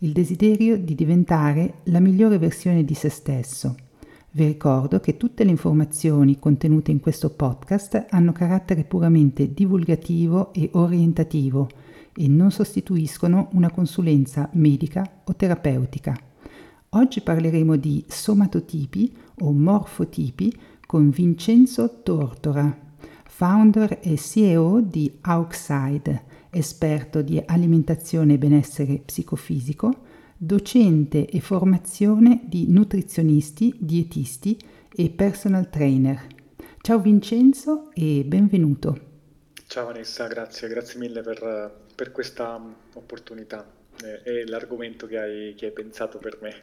il desiderio di diventare la migliore versione di se stesso. Vi ricordo che tutte le informazioni contenute in questo podcast hanno carattere puramente divulgativo e orientativo e non sostituiscono una consulenza medica o terapeutica. Oggi parleremo di somatotipi o morfotipi con Vincenzo Tortora, founder e CEO di Auxide, esperto di alimentazione e benessere psicofisico, docente e formazione di nutrizionisti, dietisti e personal trainer. Ciao Vincenzo e benvenuto. Ciao Vanessa, grazie, grazie mille per, per questa opportunità e l'argomento che hai, che hai pensato per me.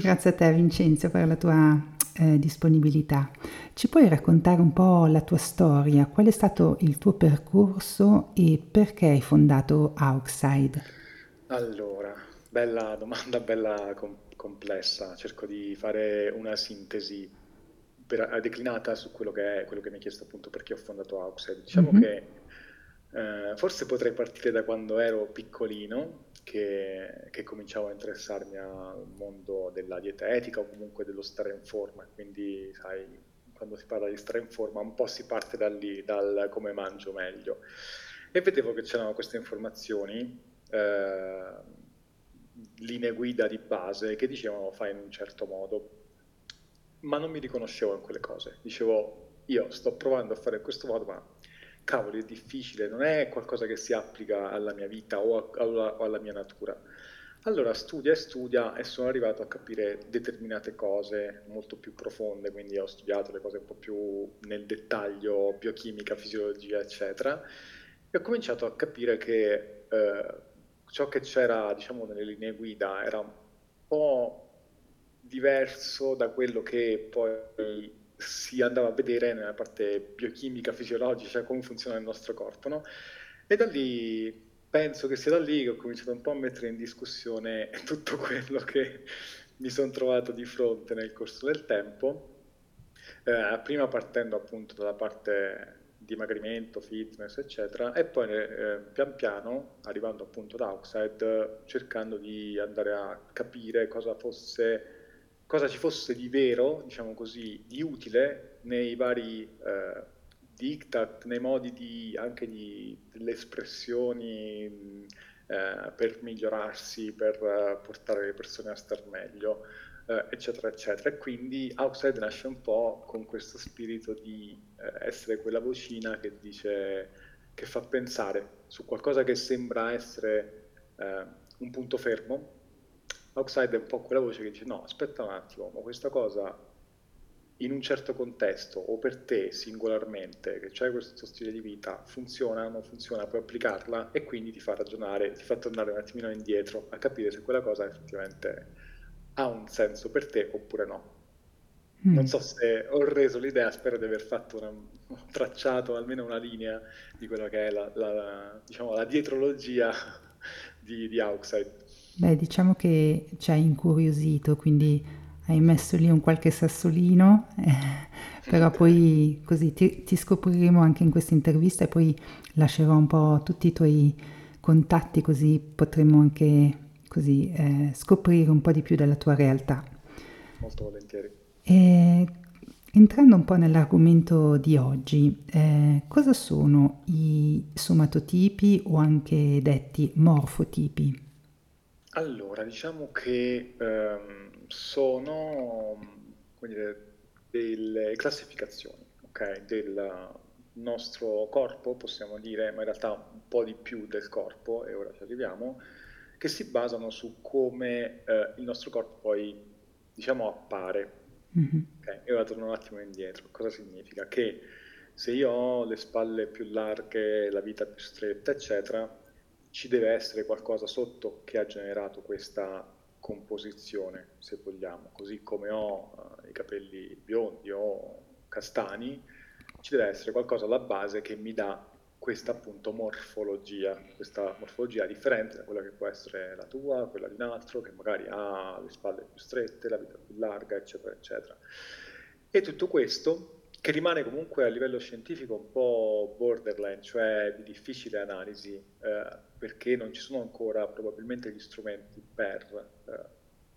Grazie a te Vincenzo per la tua eh, disponibilità. Ci puoi raccontare un po' la tua storia? Qual è stato il tuo percorso e perché hai fondato Outside? Allora, bella domanda, bella com- complessa. Cerco di fare una sintesi per, declinata su quello che, è, quello che mi hai chiesto appunto perché ho fondato Outside. Diciamo mm-hmm. che eh, forse potrei partire da quando ero piccolino che, che, cominciavo a interessarmi al mondo della dietetica o comunque dello stare in forma, quindi sai, quando si parla di stare in forma un po' si parte da lì, dal come mangio meglio. E vedevo che c'erano queste informazioni, eh, linee guida di base che dicevano fai in un certo modo, ma non mi riconoscevo in quelle cose. Dicevo, io sto provando a fare in questo modo, ma cavoli, è difficile, non è qualcosa che si applica alla mia vita o, a, alla, o alla mia natura. Allora studia e studia e sono arrivato a capire determinate cose molto più profonde, quindi ho studiato le cose un po' più nel dettaglio, biochimica, fisiologia, eccetera, e ho cominciato a capire che eh, ciò che c'era, diciamo, nelle linee guida era un po' diverso da quello che poi si andava a vedere nella parte biochimica, fisiologica, cioè come funziona il nostro corpo, no? E da lì penso che sia da lì che ho cominciato un po' a mettere in discussione tutto quello che mi sono trovato di fronte nel corso del tempo, eh, prima partendo appunto dalla parte dimagrimento, fitness, eccetera, e poi eh, pian piano, arrivando appunto ad Outside, cercando di andare a capire cosa fosse cosa ci fosse di vero, diciamo così, di utile nei vari eh, diktat, nei modi di, anche di, delle espressioni eh, per migliorarsi, per uh, portare le persone a star meglio, eh, eccetera, eccetera. E quindi Outside nasce un po' con questo spirito di eh, essere quella vocina che dice, che fa pensare su qualcosa che sembra essere eh, un punto fermo, Outside è un po' quella voce che dice no, aspetta un attimo, ma questa cosa in un certo contesto o per te singolarmente, che c'hai questo stile di vita, funziona, non funziona, puoi applicarla e quindi ti fa ragionare, ti fa tornare un attimino indietro a capire se quella cosa effettivamente ha un senso per te oppure no. Mm. Non so se ho reso l'idea, spero di aver fatto una, ho tracciato almeno una linea di quella che è la, la, diciamo, la dietrologia di, di Outside. Beh, diciamo che ci hai incuriosito, quindi hai messo lì un qualche sassolino, eh, però poi così ti, ti, scopriremo anche in questa intervista e poi lascerò un po' tutti i tuoi contatti così potremo anche così, eh, scoprire un po' di più della tua realtà. Molto volentieri. E, entrando un po' nell'argomento di oggi, eh, cosa sono i somatotipi o anche detti morfotipi? Allora, diciamo che ehm, sono dire, delle classificazioni okay, del nostro corpo, possiamo dire, ma in realtà un po' di più del corpo, e ora ci arriviamo, che si basano su come eh, il nostro corpo poi, diciamo, appare. Mm-hmm. Okay, e ora torno un attimo indietro. Cosa significa? Che se io ho le spalle più larghe, la vita più stretta, eccetera, ci deve essere qualcosa sotto che ha generato questa composizione, se vogliamo, così come ho uh, i capelli biondi o castani, ci deve essere qualcosa alla base che mi dà questa appunto morfologia, questa morfologia differente da quella che può essere la tua, quella di un altro, che magari ha le spalle più strette, la vita più larga, eccetera, eccetera. E tutto questo che rimane comunque a livello scientifico un po' borderline, cioè di difficile analisi, eh, perché non ci sono ancora probabilmente gli strumenti per eh,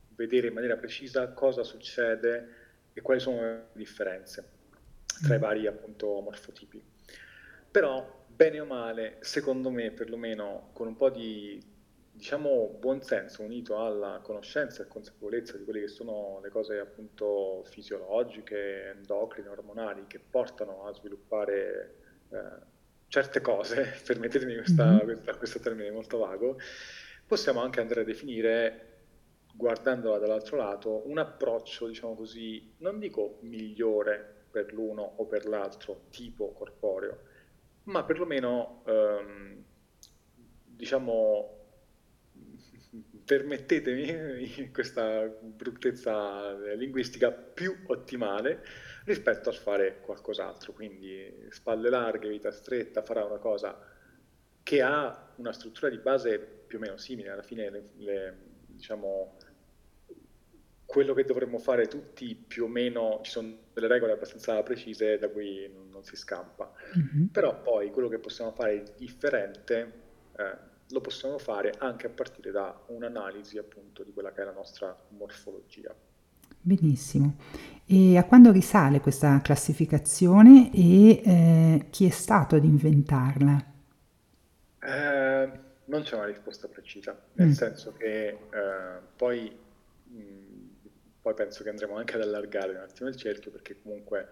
vedere in maniera precisa cosa succede e quali sono le differenze tra i mm. vari appunto morfotipi. Però bene o male, secondo me, perlomeno con un po' di diciamo buonsenso unito alla conoscenza e consapevolezza di quelle che sono le cose appunto fisiologiche, endocrine, ormonali che portano a sviluppare eh, certe cose, permettetemi questa, mm-hmm. questa, questo termine molto vago, possiamo anche andare a definire guardandola dall'altro lato, un approccio, diciamo così, non dico migliore per l'uno o per l'altro tipo corporeo, ma perlomeno, ehm, diciamo, permettetemi questa bruttezza linguistica, più ottimale rispetto a fare qualcos'altro. Quindi spalle larghe, vita stretta, farà una cosa che ha una struttura di base più o meno simile. Alla fine, le, le, diciamo, quello che dovremmo fare tutti più o meno, ci sono delle regole abbastanza precise da cui non, non si scampa. Mm-hmm. Però poi quello che possiamo fare differente eh, lo possiamo fare anche a partire da un'analisi appunto di quella che è la nostra morfologia. Benissimo. E a quando risale questa classificazione e eh, chi è stato ad inventarla? Eh, non c'è una risposta precisa, nel mm. senso che eh, poi, mh, mm, poi penso che andremo anche ad allargare un attimo il cerchio perché comunque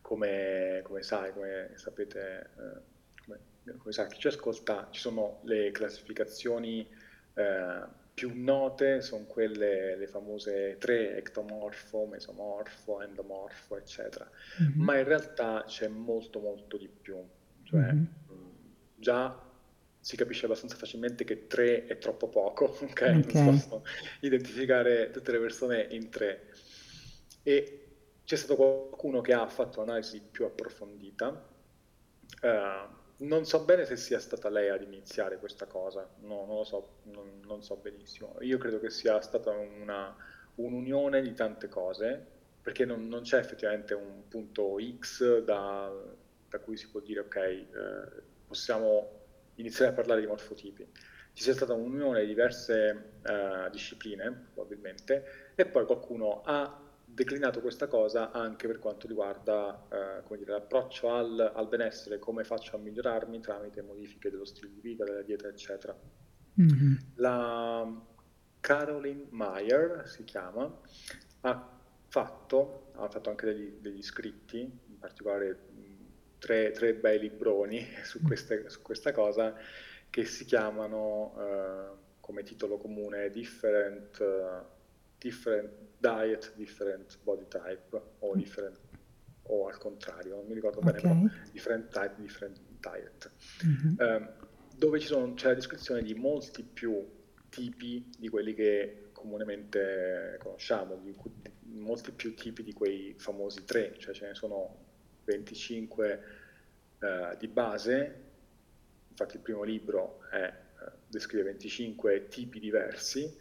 come, come sai, come sapete eh, come sa chi ci ascolta, ci sono le classificazioni eh, più note, sono quelle, le famose tre, ectomorfo, mesomorfo, endomorfo, eccetera. Mm-hmm. Ma in realtà c'è molto, molto di più. Cioè, mm-hmm. già si capisce abbastanza facilmente che tre è troppo poco, ok? okay. Non si possono identificare tutte le persone in tre. E c'è stato qualcuno che ha fatto un'analisi più approfondita, uh, non so bene se sia stata lei ad iniziare questa cosa, no, non lo so, non, non, so benissimo. Io credo che sia stata una, un'unione di tante cose, perché non, non, c'è effettivamente un punto X da, da cui si può dire ok, eh, possiamo iniziare a parlare di morfotipi. Ci sia stata un'unione di diverse eh, discipline, probabilmente, e poi qualcuno ha declinato questa cosa anche per quanto riguarda eh, dire, l'approccio al, al, benessere, come faccio a migliorarmi tramite modifiche dello stile di vita, della dieta, eccetera. Mm-hmm. La Caroline Meyer si chiama, ha fatto, ha fatto anche degli, degli scritti, in particolare tre, tre bei libroni su, queste, su, questa cosa, che si chiamano eh, come titolo comune Different, uh, different diet different body type o mm. different o al contrario, non mi ricordo okay. bene, però different type, different diet, mm-hmm. um, dove sono, c'è la descrizione di molti più tipi di quelli che comunemente conosciamo, di, di molti più tipi di quei famosi tre, cioè ce ne sono 25 uh, eh, di base, infatti il primo libro è, uh, descrive 25 tipi diversi,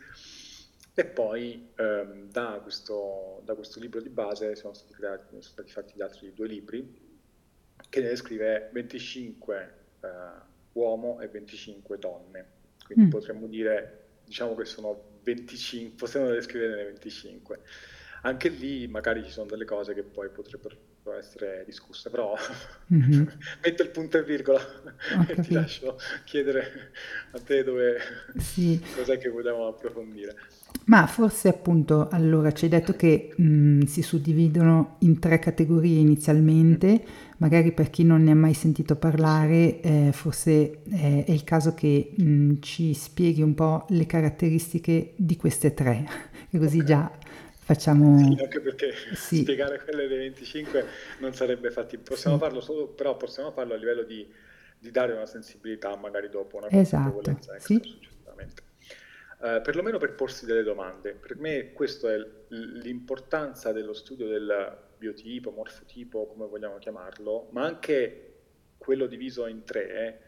e poi ehm, da, questo, da, questo, libro di base sono stati, creati, sono stati fatti gli altri due libri che ne descrive 25 eh, uomo e 25 donne. Quindi mm. potremmo dire, diciamo che sono 25, possiamo descriverne 25. Anche lì magari ci sono delle cose che poi potrebbero essere discusse, però mm-hmm. metto il punto e virgola e ti lascio chiedere a te dove, sì. cos'è che vogliamo approfondire. Ma forse appunto, allora ci hai detto che mh, si suddividono in tre categorie inizialmente, magari per chi non ne ha mai sentito parlare, eh, forse eh, è il caso che mh, ci spieghi un po' le caratteristiche di queste tre, e così okay. già facciamo... Sì, anche perché sì. spiegare quelle dei 25 non sarebbe fattivo, possiamo sì. farlo solo, però possiamo farlo a livello di, di dare una sensibilità magari dopo, una esatto, sì. successivamente. Uh, perlomeno per porsi delle domande. Per me questa è l'importanza dello studio del biotipo, morfotipo, come vogliamo chiamarlo, ma anche quello diviso in tre, eh,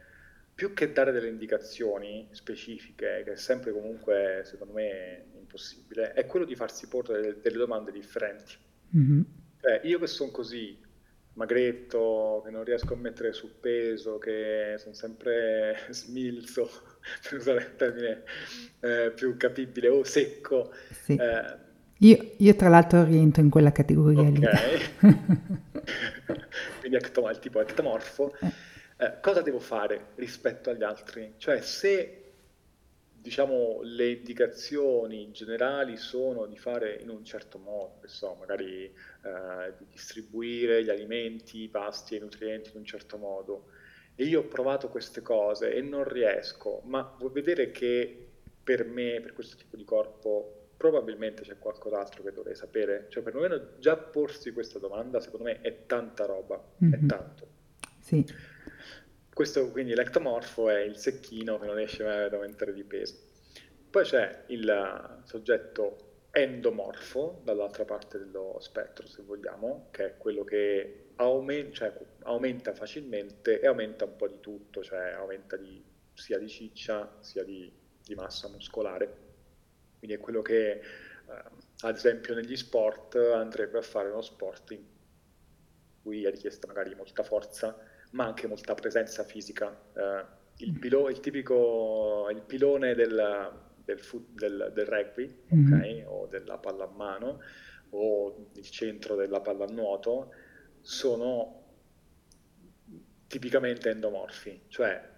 più che dare delle indicazioni specifiche, che è sempre comunque, secondo me, impossibile, è quello di farsi porre delle, delle domande differenti. Mm-hmm. Cioè, io che sono così, magretto, che non riesco a mettere su peso, che sono sempre smilzo, per usare il termine eh, più capibile, o secco. Sì. Eh, io, io, tra l'altro rientro in quella categoria okay. lì. Quindi il tipo ectomorfo. Eh. Eh, cosa devo fare rispetto agli altri? Cioè se diciamo, le indicazioni generali sono di fare in un certo modo, so, magari eh, di distribuire gli alimenti, i pasti e i nutrienti in un certo modo, e io ho provato queste cose e non riesco, ma vuoi vedere che per me, per questo tipo di corpo, probabilmente c'è qualcos'altro che dovrei sapere? Cioè, perlomeno già porsi questa domanda, secondo me, è tanta roba, mm-hmm. è tanto. Sì. Questo quindi l'ectomorfo è il secchino che non riesce mai ad aumentare di peso. Poi c'è il soggetto endomorfo dall'altra parte dello spettro, se vogliamo, che è quello che aumenta, cioè, aumenta facilmente e aumenta un po' di tutto, cioè aumenta di, sia di ciccia sia di, di, massa muscolare. Quindi è quello che, eh, ad esempio, negli sport andrebbe a fare uno sport in cui è richiesta magari molta forza ma anche molta presenza fisica. Eh, il, pilo, il, tipico il pilone del, del, foot, del, del rugby, mm. okay, o della pallamano, o il centro della pallanuoto, sono tipicamente endomorfi, cioè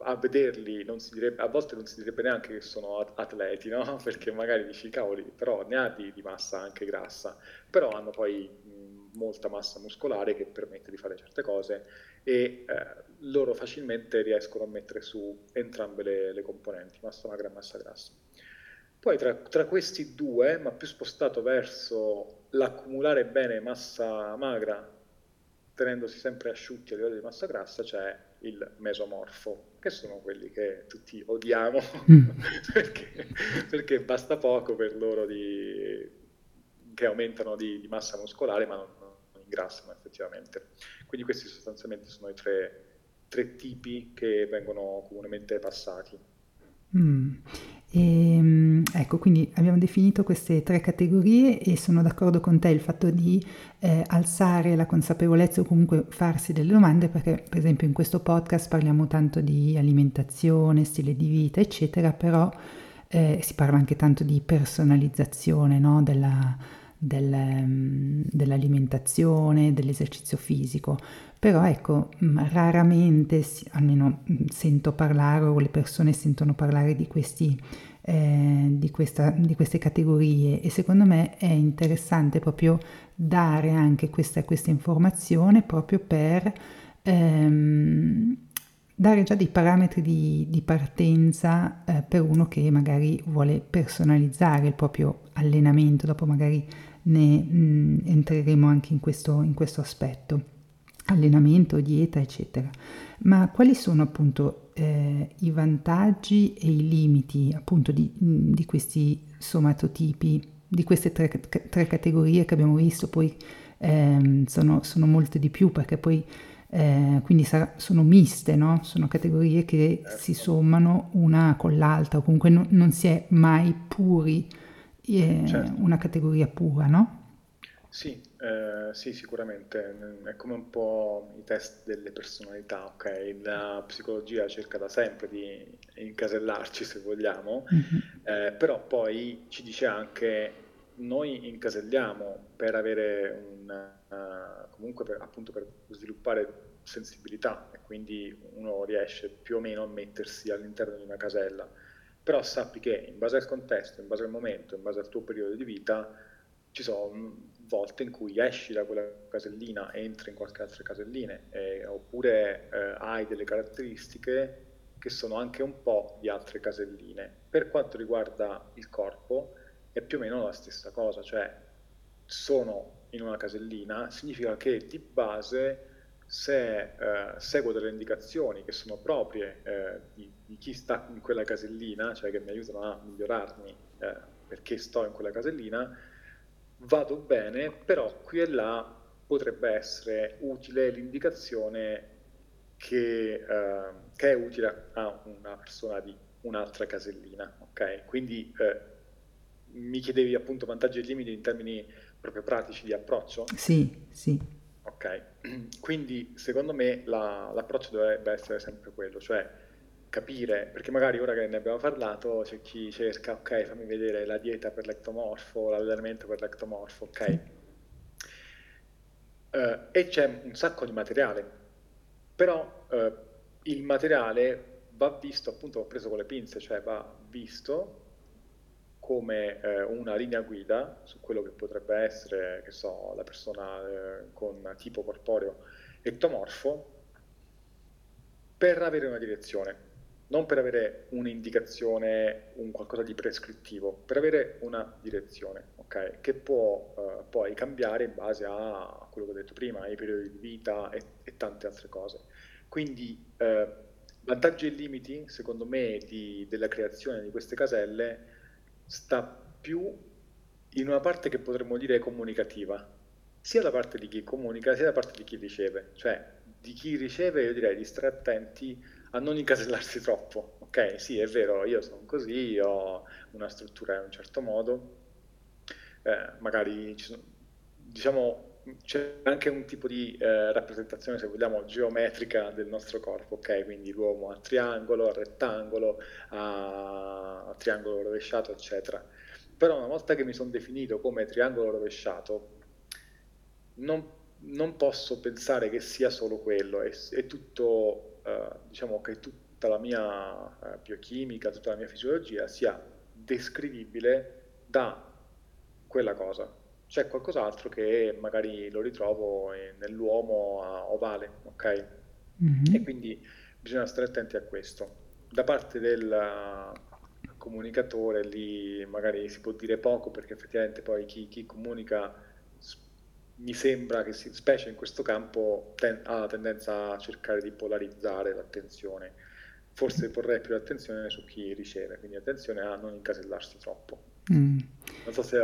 a vederli direbbe, a volte non si direbbe neanche che sono atleti, no? Perché magari dici cavoli, però ne ha di, di massa anche grassa, però hanno poi molta massa muscolare che permette di fare certe cose e eh, loro facilmente riescono a mettere su entrambe le, le componenti, massa magra e massa grassa. Poi tra, tra, questi due, ma più spostato verso l'accumulare bene massa magra, tenendosi sempre asciutti a livello di massa grassa, c'è il mesomorfo, che sono quelli che tutti odiamo, mm. perché, perché, basta poco per loro di, che aumentano di, di massa muscolare, ma non, ingrassano effettivamente. Quindi questi sostanzialmente sono i tre, tre tipi che vengono comunemente passati. Mm. E, ehm, ecco, quindi abbiamo definito queste tre categorie e sono d'accordo con te il fatto di eh, alzare la consapevolezza o comunque farsi delle domande perché per esempio in questo podcast parliamo tanto di alimentazione, stile di vita eccetera, però eh, si parla anche tanto di personalizzazione no? della, del, mm, dell'alimentazione, dell'esercizio fisico, però ecco, mm, raramente, almeno mm, sento parlare o le persone sentono parlare di, questi, eh, di, questa, di queste categorie. E secondo me è interessante proprio dare anche questa, questa informazione proprio per ehm, dare già dei parametri di, di partenza eh, per uno che magari vuole personalizzare il proprio allenamento, dopo magari ne mh, mm, entreremo anche in questo, in questo aspetto, allenamento, dieta, eccetera. Ma quali sono appunto eh, i vantaggi e i limiti appunto di, mm, di questi somatotipi, di queste tre, tre, categorie che abbiamo visto, poi eh, sono, sono molte di più perché poi eh, quindi sarà, sono miste, no? sono categorie che si sommano una con l'altra, comunque no, non si è mai puri certo. una categoria pura, no? Sì, eh, sì, sicuramente. È come un po' i test delle personalità, ok? La psicologia cerca da sempre di incasellarci, se vogliamo, mm-hmm. eh, però poi ci dice anche noi incaselliamo per avere un... Uh, comunque per, appunto per sviluppare sensibilità e quindi uno riesce più o meno a mettersi all'interno di una casella però sappi che in base al contesto, in base al momento, in base al tuo periodo di vita, ci sono volte in cui esci da quella casellina e entri in qualche altra casellina, eh, oppure eh, hai delle caratteristiche che sono anche un po' di altre caselline. Per quanto riguarda il corpo, è più o meno la stessa cosa, cioè sono in una casellina, significa che di base se eh, seguo delle indicazioni che sono proprie eh, di, di, chi sta in quella casellina, cioè che mi aiutano a migliorarmi eh, perché sto in quella casellina, vado bene, però qui e là potrebbe essere utile l'indicazione che, eh, che, è utile a una persona di un'altra casellina, ok? Quindi eh, mi chiedevi appunto vantaggi e limiti in termini proprio pratici di approccio? Sì, sì. Ok, quindi secondo me la, l'approccio dovrebbe essere sempre quello, cioè capire, perché magari ora che ne abbiamo parlato c'è chi cerca, ok, fammi vedere la dieta per l'ectomorfo, l'allenamento per l'ectomorfo, ok? Uh, e c'è un sacco di materiale, però uh, il materiale va visto, appunto, ho preso con le pinze, cioè va visto come eh, una linea guida su quello che potrebbe essere, che so, la persona eh, con tipo corporeo ectomorfo, per avere una direzione non per avere un'indicazione, un qualcosa di prescrittivo, per avere una direzione, okay? che può uh, poi cambiare in base a quello che ho detto prima, ai periodi di vita e, e tante altre cose. Quindi uh, vantaggi e limiti, secondo me, di, della creazione di queste caselle sta più in una parte che potremmo dire comunicativa, sia da parte di chi comunica sia da parte di chi riceve, cioè di chi riceve io direi di stare attenti a non incasellarsi troppo. Ok, sì, è vero, io sono così, ho una struttura in un certo modo, eh, magari diciamo c'è anche un tipo di eh, rappresentazione, se vogliamo, geometrica del nostro corpo, ok? Quindi l'uomo a triangolo, a rettangolo, a, a triangolo rovesciato, eccetera. Però una volta che mi sono definito come triangolo rovesciato, non, non posso pensare che sia solo quello, è, è tutto eh, diciamo che tutta la mia eh, biochimica, tutta la mia fisiologia sia descrivibile da quella cosa. C'è qualcos'altro che magari lo ritrovo nell'uomo ovale, ok? Mm-hmm. E quindi bisogna stare attenti a questo. Da parte del comunicatore lì magari si può dire poco perché effettivamente poi chi, chi comunica mi sembra che, si, specie in questo campo, ten, ha la tendenza a cercare di polarizzare l'attenzione. Forse porrei più attenzione su chi riceve, quindi attenzione a non incasellarsi troppo. Mm. Non so se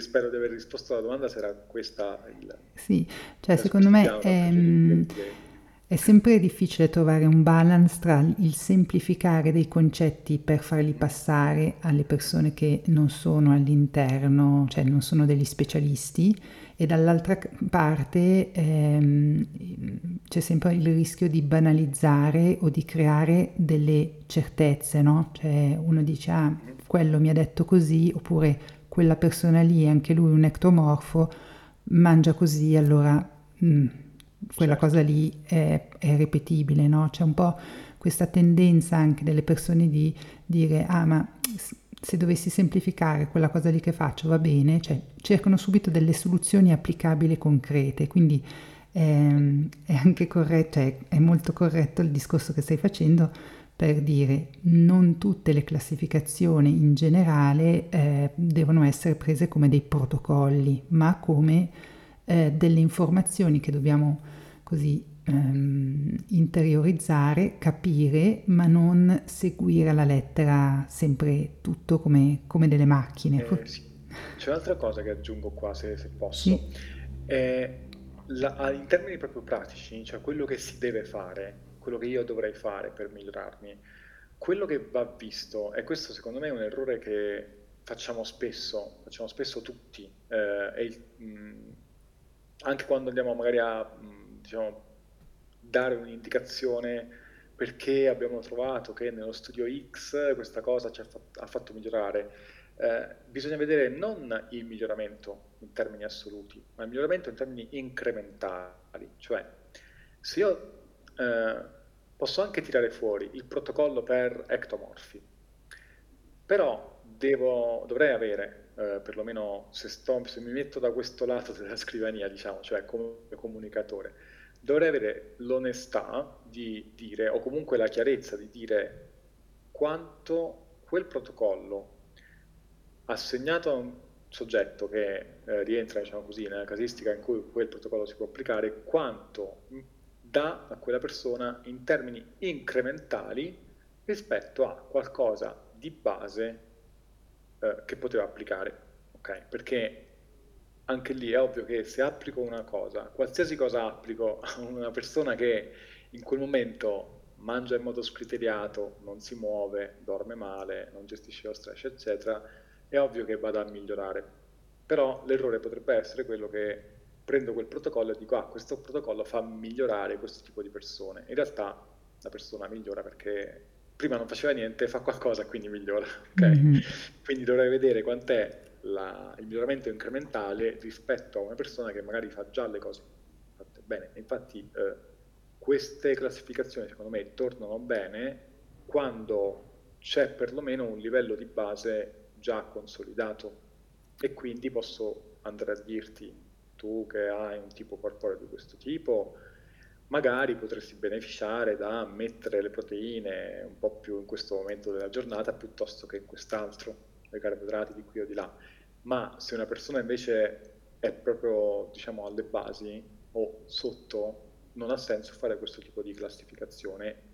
spero di aver risposto alla domanda, era questa il... Sì, cioè secondo me è, è sempre difficile trovare un balance tra il semplificare dei concetti per farli passare alle persone che non sono all'interno, cioè non sono degli specialisti, e dall'altra parte ehm, c'è sempre il rischio di banalizzare o di creare delle certezze, no? Cioè uno dice ah, quello mi ha detto così, oppure quella persona lì, anche lui un ectomorfo, mangia così, allora mh, mm, quella certo. cosa lì è, è ripetibile, no? C'è un po' questa tendenza anche delle persone di dire ah ma se dovessi semplificare quella cosa lì che faccio va bene, cioè cercano subito delle soluzioni applicabili e concrete, quindi ehm, è anche corretto, cioè, è molto corretto il discorso che stai facendo per dire non tutte le classificazioni in generale eh, devono essere prese come dei protocolli, ma come eh, delle informazioni che dobbiamo così ehm, interiorizzare, capire, ma non seguire alla lettera sempre tutto come, come delle macchine. Eh, sì. C'è un'altra cosa che aggiungo qua, se, se posso. Sì. Eh, la, in termini proprio pratici, cioè quello che si deve fare, quello che io dovrei fare per migliorarmi, quello che va visto, e questo secondo me è un errore che facciamo spesso, facciamo spesso tutti, eh, il, mh, anche quando andiamo magari a mh, diciamo, dare un'indicazione perché abbiamo trovato che nello studio X questa cosa ci ha, fatto, ha fatto migliorare. Eh, bisogna vedere non il miglioramento in termini assoluti, ma il miglioramento in termini incrementali. Cioè, se io eh, posso anche tirare fuori il protocollo per ectomorfi, però devo, dovrei avere, eh, perlomeno se, sto, se mi metto da questo lato della scrivania, diciamo, cioè come comunicatore, dovrei avere l'onestà di dire, o comunque la chiarezza di dire quanto quel protocollo assegnato a un soggetto che eh, rientra, diciamo così, nella casistica in cui quel protocollo si può applicare, quanto dà a quella persona in termini incrementali rispetto a qualcosa di base eh, che poteva applicare. Okay? Perché anche lì è ovvio che se applico una cosa, qualsiasi cosa applico a una persona che in quel momento mangia in modo scriteriato, non si muove, dorme male, non gestisce lo stress, eccetera, è ovvio che vada a migliorare. Però l'errore potrebbe essere quello che prendo quel protocollo e dico, ah, questo protocollo fa migliorare questo tipo di persone. In realtà la persona migliora perché prima non faceva niente, fa qualcosa, quindi migliora. Okay? Mm-hmm. Quindi dovrei vedere quant'è la, il miglioramento incrementale rispetto a una persona che magari fa già le cose fatte bene. Infatti eh, queste classificazioni secondo me tornano bene quando c'è perlomeno un livello di base già consolidato e quindi posso andare a dirti tu che hai un tipo corporeo di questo tipo magari potresti beneficiare da mettere le proteine un po' più in questo momento della giornata piuttosto che in quest'altro i carboidrati di qui o di là. Ma se una persona invece è proprio diciamo alle basi o sotto, non ha senso fare questo tipo di classificazione.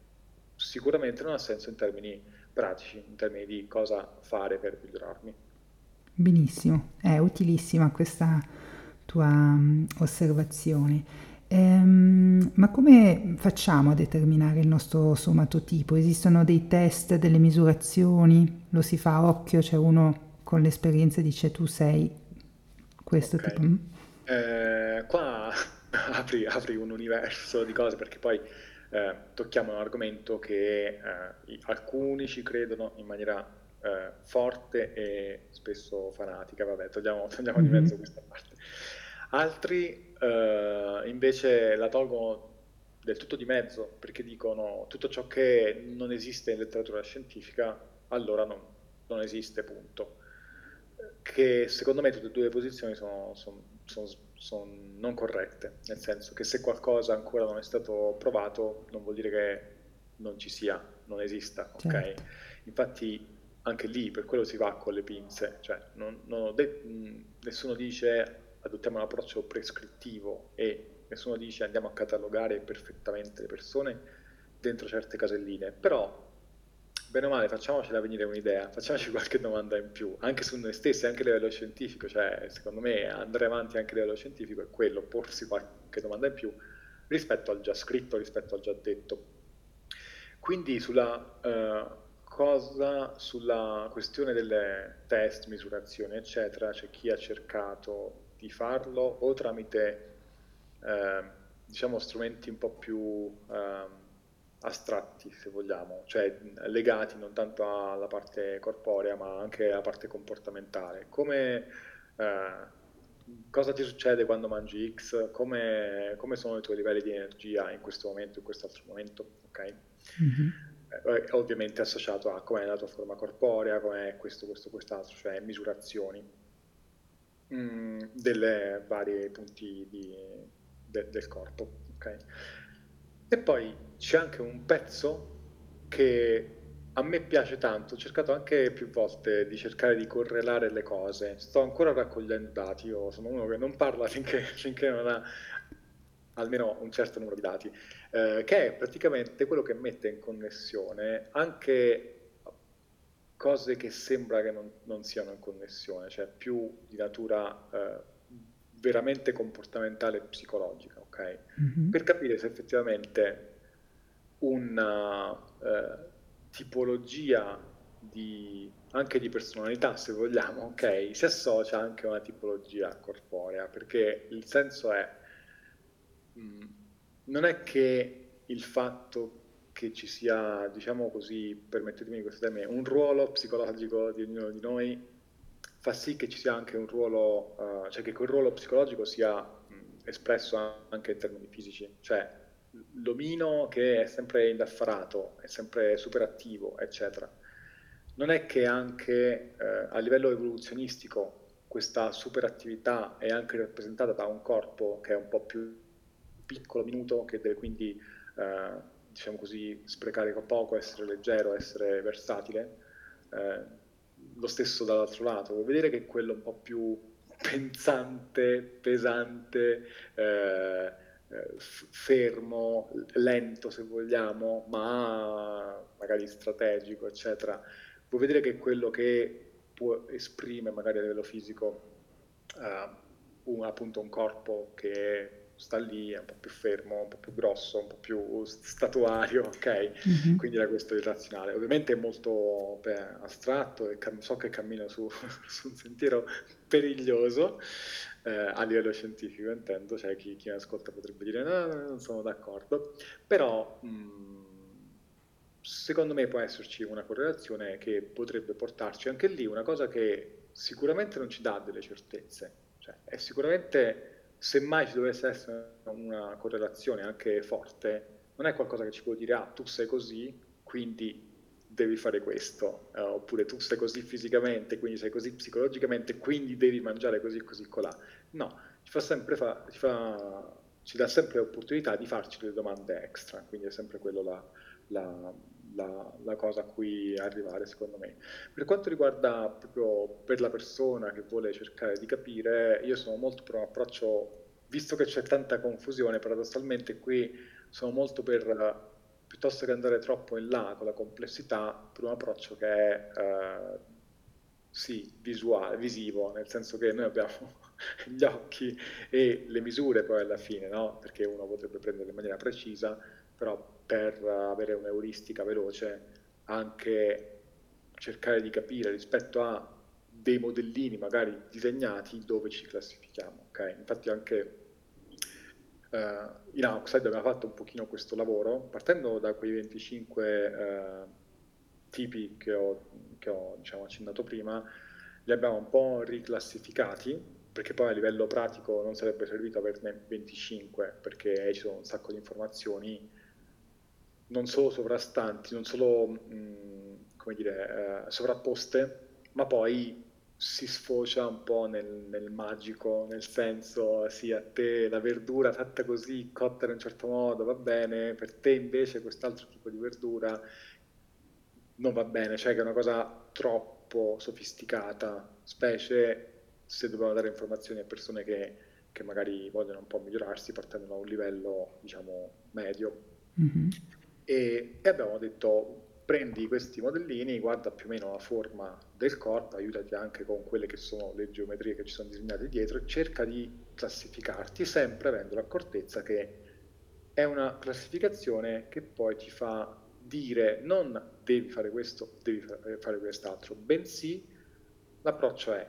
Sicuramente non ha senso in termini pratici, in termini di cosa fare per migliorarmi. Benissimo, è utilissima questa tua um, osservazione. Ehm, ma come facciamo a determinare il nostro somatotipo? Esistono dei test, delle misurazioni? Lo si fa a occhio? C'è uno con l'esperienza dice tu sei questo okay. tipo? Eh, qua apri, apri, un universo di cose perché poi eh, tocchiamo un argomento che eh, alcuni ci credono in maniera eh, forte e spesso fanatica. Vabbè, togliamo, togliamo mm-hmm. di mezzo questa parte. Altri eh, invece la tolgono del tutto di mezzo perché dicono tutto ciò che non esiste in letteratura scientifica allora non, non esiste, punto. Che secondo me tutte e due le posizioni sono, sono, sono, sono, non corrette, nel senso che se qualcosa ancora non è stato provato non vuol dire che non ci sia, non esista, ok? Certo. Infatti anche lì per quello si va con le pinze, cioè non, non de- nessuno dice adottiamo un approccio prescrittivo e nessuno dice andiamo a catalogare perfettamente le persone dentro certe caselline, però bene o male facciamocela venire un'idea, facciamoci qualche domanda in più, anche su noi stessi, anche a livello scientifico, cioè secondo me andare avanti anche a livello scientifico è quello, porsi qualche domanda in più rispetto al già scritto, rispetto al già detto. Quindi sulla uh, cosa, sulla questione delle test, misurazioni, eccetera, c'è chi ha cercato di farlo o tramite eh, diciamo strumenti un po' più eh, astratti se vogliamo, cioè legati non tanto alla parte corporea ma anche alla parte comportamentale. Come, eh, cosa ti succede quando mangi X? Come, come, sono i tuoi livelli di energia in questo momento, in quest'altro momento? Ok? Mm-hmm. ovviamente associato a com'è la tua forma corporea, com'è questo, questo, quest'altro, cioè misurazioni mm, delle varie punti di, de, del corpo. Okay? E poi c'è anche un pezzo che a me piace tanto, ho cercato anche più volte di cercare di correlare le cose, sto ancora raccogliendo dati, io sono uno che non parla finché, finché non ha almeno un certo numero di dati, eh, che è praticamente quello che mette in connessione anche cose che sembra che non, non siano in connessione, cioè più di natura eh, veramente comportamentale e psicologica, ok? Mm-hmm. Per capire se effettivamente una eh, tipologia di, anche di personalità, se vogliamo, ok, si associa anche a una tipologia corporea, perché il senso è, mh, mm, non è che il fatto che ci sia, diciamo così, permettetemi questo termine, un ruolo psicologico di ognuno di noi fa sì che ci sia anche un ruolo, uh, cioè che quel ruolo psicologico sia mh, espresso anche in termini fisici, cioè l'omino che è sempre indaffarato, è sempre super attivo, eccetera. Non è che anche eh, a livello evoluzionistico questa superattività è anche rappresentata da un corpo che è un po' più piccolo, minuto, che deve quindi eh, diciamo così, sprecare poco, essere leggero, essere versatile. Eh, lo stesso dall'altro lato, vuol vedere che quello un po' più pensante, pesante, eh, eh, fermo, lento se vogliamo, ma magari strategico, eccetera. Vuol vedere che quello che può esprimere magari a livello fisico uh, un, appunto un corpo che sta lì, è un po' più fermo, un po' più grosso, un po' più statuario, ok? Mm-hmm. Quindi era questo irrazionale. Ovviamente è molto beh, astratto e cam- so che cammino su, su, un sentiero periglioso eh, a livello scientifico, intendo, cioè chi, chi mi ascolta potrebbe dire no, no, non sono d'accordo, però mh, mm, secondo me può esserci una correlazione che potrebbe portarci anche lì, una cosa che sicuramente non ci dà delle certezze, cioè è sicuramente se mai ci dovesse essere una correlazione anche forte, non è qualcosa che ci può dire, ah, tu sei così, quindi devi fare questo, uh, oppure tu sei così fisicamente, quindi sei così psicologicamente, quindi devi mangiare così, così, colà. No, ci fa sempre fa, ci, fa, ci dà sempre l'opportunità di farci delle domande extra, quindi è sempre quello la, la, la, la, cosa a cui arrivare, secondo me. Per quanto riguarda proprio per la persona che vuole cercare di capire, io sono molto per un approccio, visto che c'è tanta confusione, paradossalmente qui sono molto per, piuttosto che andare troppo in là con la complessità, per un approccio che è, eh, sì, visuale, visivo, nel senso che noi abbiamo gli occhi e le misure poi alla fine, no? Perché uno potrebbe prendere in maniera precisa, però per avere un'euristica veloce anche cercare di capire rispetto a dei modellini magari disegnati dove ci classifichiamo. Okay? Infatti anche uh, in Outside abbiamo fatto un pochino questo lavoro, partendo da quei 25 uh, eh, tipi che ho, che ho diciamo, accennato prima, li abbiamo un po' riclassificati perché poi a livello pratico non sarebbe servito averne 25 perché ci sono un sacco di informazioni non solo sovrastanti, non solo mh, dire, eh, sovrapposte, ma poi si sfocia un po' nel, nel, magico, nel senso, sì, a te la verdura fatta così, cotta in un certo modo, va bene, per te invece quest'altro tipo di verdura non va bene, cioè che è una cosa troppo sofisticata, specie se dobbiamo dare informazioni a persone che, che magari vogliono un po' migliorarsi partendo da un livello, diciamo, medio. Mm-hmm e, e abbiamo detto prendi questi modellini, guarda più o meno la forma del corpo, aiutati anche con quelle che sono le geometrie che ci sono disegnate dietro e cerca di classificarti sempre avendo l'accortezza che è una classificazione che poi ti fa dire non devi fare questo, devi eh, fare quest'altro, bensì l'approccio è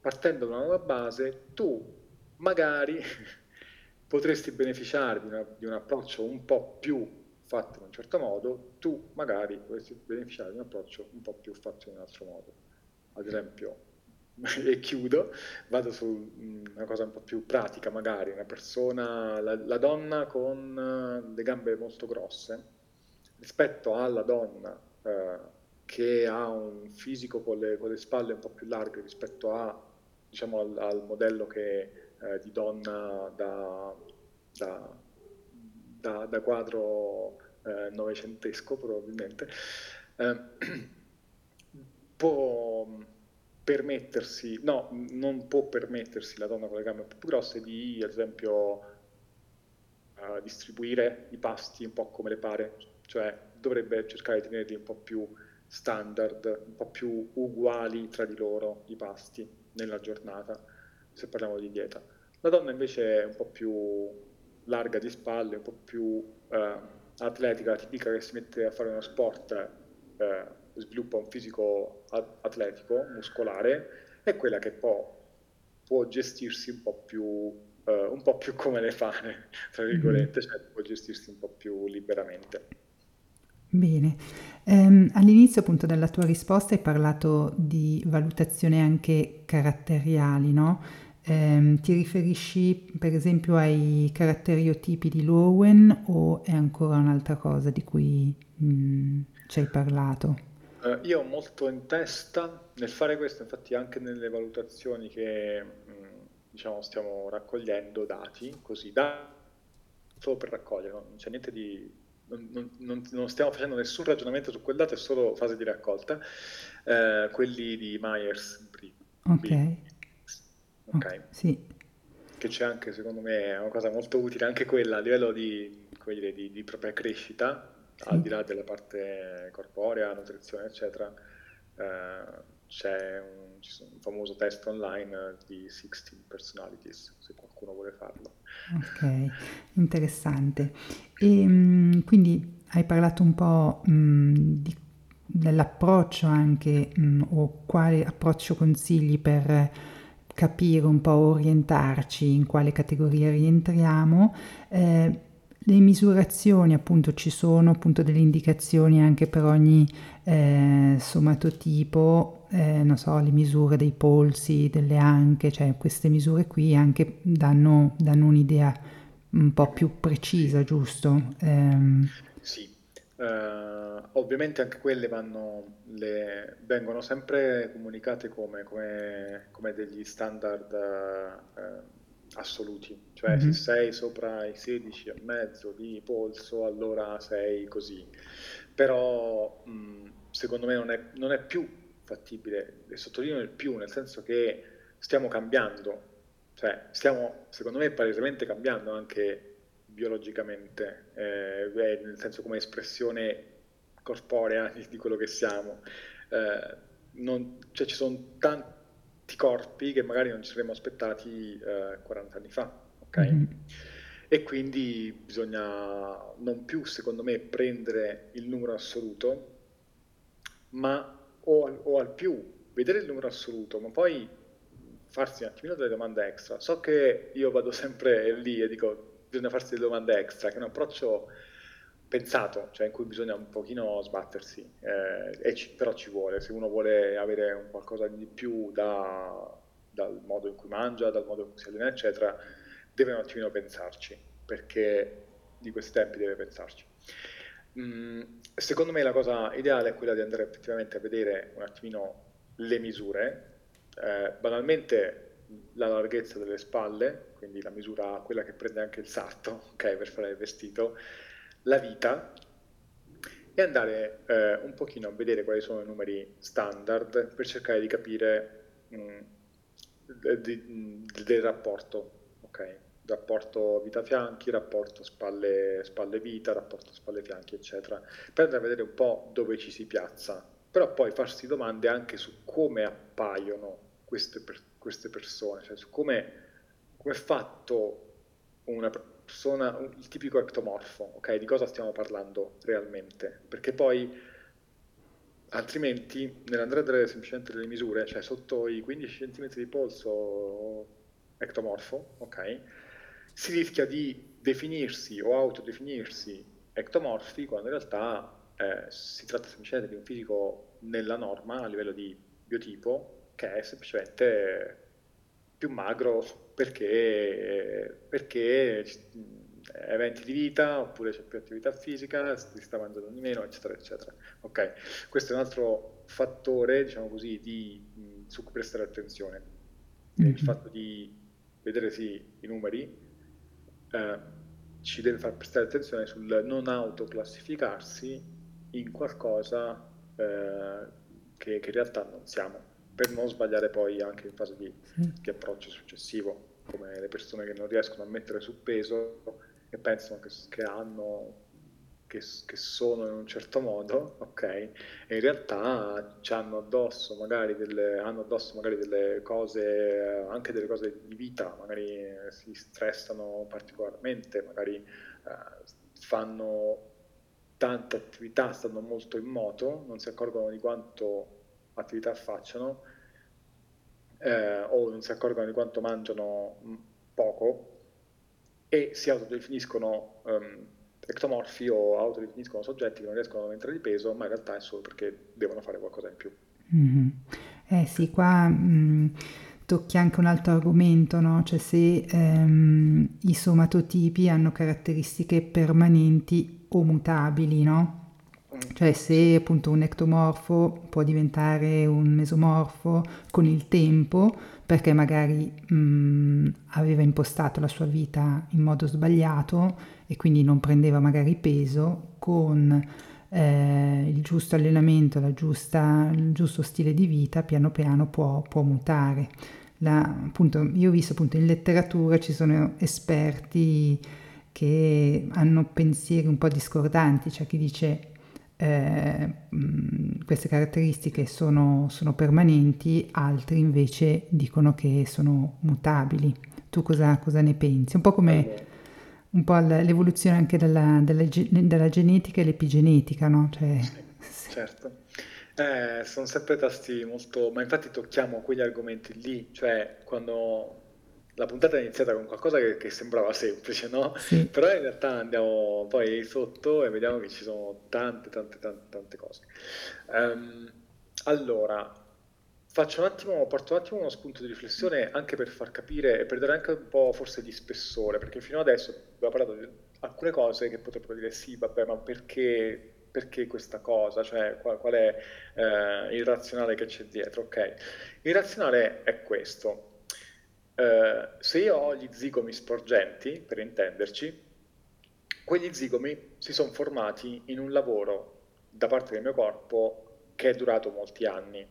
partendo da una nuova base tu magari potresti beneficiare di, una, di un approccio un po' più fatto in un certo modo, tu magari potresti beneficiare di un approccio un po' più fatto in un altro modo. Ad esempio, e chiudo, vado su mm, una cosa un po' più pratica, magari una persona, la, la donna con eh, le gambe molto grosse, rispetto alla donna eh, che ha un fisico con le, con le, spalle un po' più larghe rispetto a, diciamo, al, al modello che, eh, di donna da, da da, da quadro eh, novecentesco probabilmente, eh, può permettersi, no, non può permettersi la donna con le gambe un po' più grosse di, ad esempio, uh, distribuire i pasti un po' come le pare, cioè dovrebbe cercare di tenerli un po' più standard, un po' più uguali tra di loro i pasti nella giornata, se parliamo di dieta. La donna invece è un po' più larga di spalle, un po' più eh, atletica, tipica che si mette a fare uno sport, eh, sviluppa un fisico atletico, muscolare, è quella che può, può gestirsi un po' più Uh, un po' più come le fane, tra virgolette, mm. cioè può gestirsi un po' più liberamente. Bene, um, all'inizio appunto della tua risposta hai parlato di valutazioni anche caratteriali, no? Eh, ti riferisci per esempio ai caratteriotipi di Lowen o è ancora un'altra cosa di cui mh, mm, ci hai parlato? Uh, io ho molto in testa nel fare questo, infatti anche nelle valutazioni che mh, mm, diciamo, stiamo raccogliendo dati, così da solo per raccogliere, no? non c'è niente di... Non, non, non, stiamo facendo nessun ragionamento su quel dato, è solo fase di raccolta, uh, quelli di Myers-Briggs. Ok. Ok. Sì. che c'è anche, secondo me, è una cosa molto utile, anche quella a livello di, dire, di, di propria crescita, sì. al di là della parte corporea, nutrizione, eccetera, eh, c'è un, un, famoso test online di 16 personalities, se qualcuno vuole farlo. Ok, interessante. E mm, quindi hai parlato un po' mh, mm, di, dell'approccio anche, mh, mm, o quale approccio consigli per capire un po', orientarci in quale categoria rientriamo. Eh, le misurazioni appunto ci sono appunto delle indicazioni anche per ogni eh, somatotipo, eh, non so, le misure dei polsi, delle anche, cioè queste misure qui anche danno, danno un'idea un po' più precisa, giusto? Eh, sì, ovviamente anche quelle vanno, le, vengono sempre comunicate come, come, come degli standard uh, assoluti, cioè mm-hmm. se sei sopra i 16 e mezzo di polso allora sei così, però mh, secondo me non è, non è, più fattibile, e sottolineo il più, nel senso che stiamo cambiando, cioè stiamo secondo me palesemente cambiando anche biologicamente, eh, nel senso come espressione corporea di, di quello che siamo. Eh, non, cioè ci sono tanti corpi che magari non ci saremmo aspettati eh, 40 anni fa, ok? Mm-hmm. E quindi bisogna non più, secondo me, prendere il numero assoluto, ma o, o al più vedere il numero assoluto, ma poi farsi un attimino delle domande extra. So che io vado sempre lì e dico bisogna farsi delle domande extra, che è un approccio pensato, cioè in cui bisogna un pochino sbattersi, eh, ci, però ci vuole, se uno vuole avere un qualcosa di più da, dal modo in cui mangia, dal modo in cui si allena, eccetera, deve un attimino pensarci, perché di questi tempi deve pensarci. Mm, secondo me la cosa ideale è quella di andare effettivamente a vedere un attimino le misure, eh, banalmente la larghezza delle spalle, quindi la misura, quella che prende anche il sarto, ok, per fare il vestito, la vita e andare eh, un pochino a vedere quali sono i numeri standard per cercare di capire mh, mm, di, del rapporto, ok? Rapporto vita-fianchi, rapporto spalle-vita, rapporto spalle-fianchi, eccetera, per andare a vedere un po' dove ci si piazza, però poi farsi domande anche su come appaiono queste, queste persone, cioè su come è fatto una persona, il tipico ectomorfo, ok? Di cosa stiamo parlando realmente? Perché poi altrimenti nell'andare semplicemente delle misure, cioè sotto i 15 cm di polso ectomorfo, ok? Si rischia di definirsi o autodefinirsi ectomorfi quando in realtà eh, si tratta semplicemente di un fisico nella norma a livello di biotipo che è semplicemente più magro perché, perché eventi di vita, oppure c'è più attività fisica, si sta mangiando di meno, eccetera, eccetera. Ok, questo è un altro fattore, diciamo così, di, su cui prestare attenzione. Mm-hmm. Il fatto di vedere sì i numeri eh, ci deve far prestare attenzione sul non autoclassificarsi in qualcosa eh, che, che in realtà non siamo per non sbagliare poi anche in fase di, di approccio successivo come le persone che non riescono a mettere su peso e pensano che, che hanno che, che, sono in un certo modo, ok? E in realtà hanno addosso magari delle, hanno addosso magari delle cose, anche delle cose di vita, magari si stressano particolarmente, magari eh, fanno tanta attività, stanno molto in moto, non si accorgono di quanto attività facciano eh, o non si accorgono di quanto mangiano mm, poco e si autodefiniscono um, ectomorfi o autodefiniscono soggetti che non riescono ad aumentare di peso, ma in realtà è solo perché devono fare qualcosa in più. Mm-hmm. Eh sì, qua mm, tocchi anche un altro argomento, no? Cioè se ehm, i somatotipi hanno caratteristiche permanenti o mutabili, no? Cioè se appunto un ectomorfo può diventare un mesomorfo con il tempo perché magari mh, aveva impostato la sua vita in modo sbagliato e quindi non prendeva magari peso con eh, il giusto allenamento, giusta, il giusto stile di vita piano piano può, può mutare. la, appunto, io ho visto appunto in letteratura ci sono esperti che hanno pensieri un po' discordanti, c'è chi dice eh, queste caratteristiche sono, sono, permanenti, altri invece dicono che sono mutabili. Tu cosa, cosa ne pensi? Un po' come un po' l'evoluzione anche della, della, della genetica e l'epigenetica, no? Cioè, sì, certo. Eh, sono sempre tasti molto, ma infatti tocchiamo quegli argomenti lì, cioè quando la puntata è iniziata con qualcosa che, che sembrava semplice, no? Sì. Però in realtà andiamo poi sotto e vediamo che ci sono tante, tante, tante, tante cose. Um, allora, faccio un attimo, porto un attimo uno spunto di riflessione anche per far capire e per dare anche un po' forse di spessore, perché fino adesso abbiamo parlato di alcune cose che potrebbero dire sì, vabbè, ma perché perché questa cosa, cioè qual, qual è eh, il razionale che c'è dietro, ok? Il razionale è questo. Eh, se io ho gli zigomi sporgenti, per intenderci, quegli zigomi si sono formati in un lavoro da parte del mio corpo che è durato molti anni,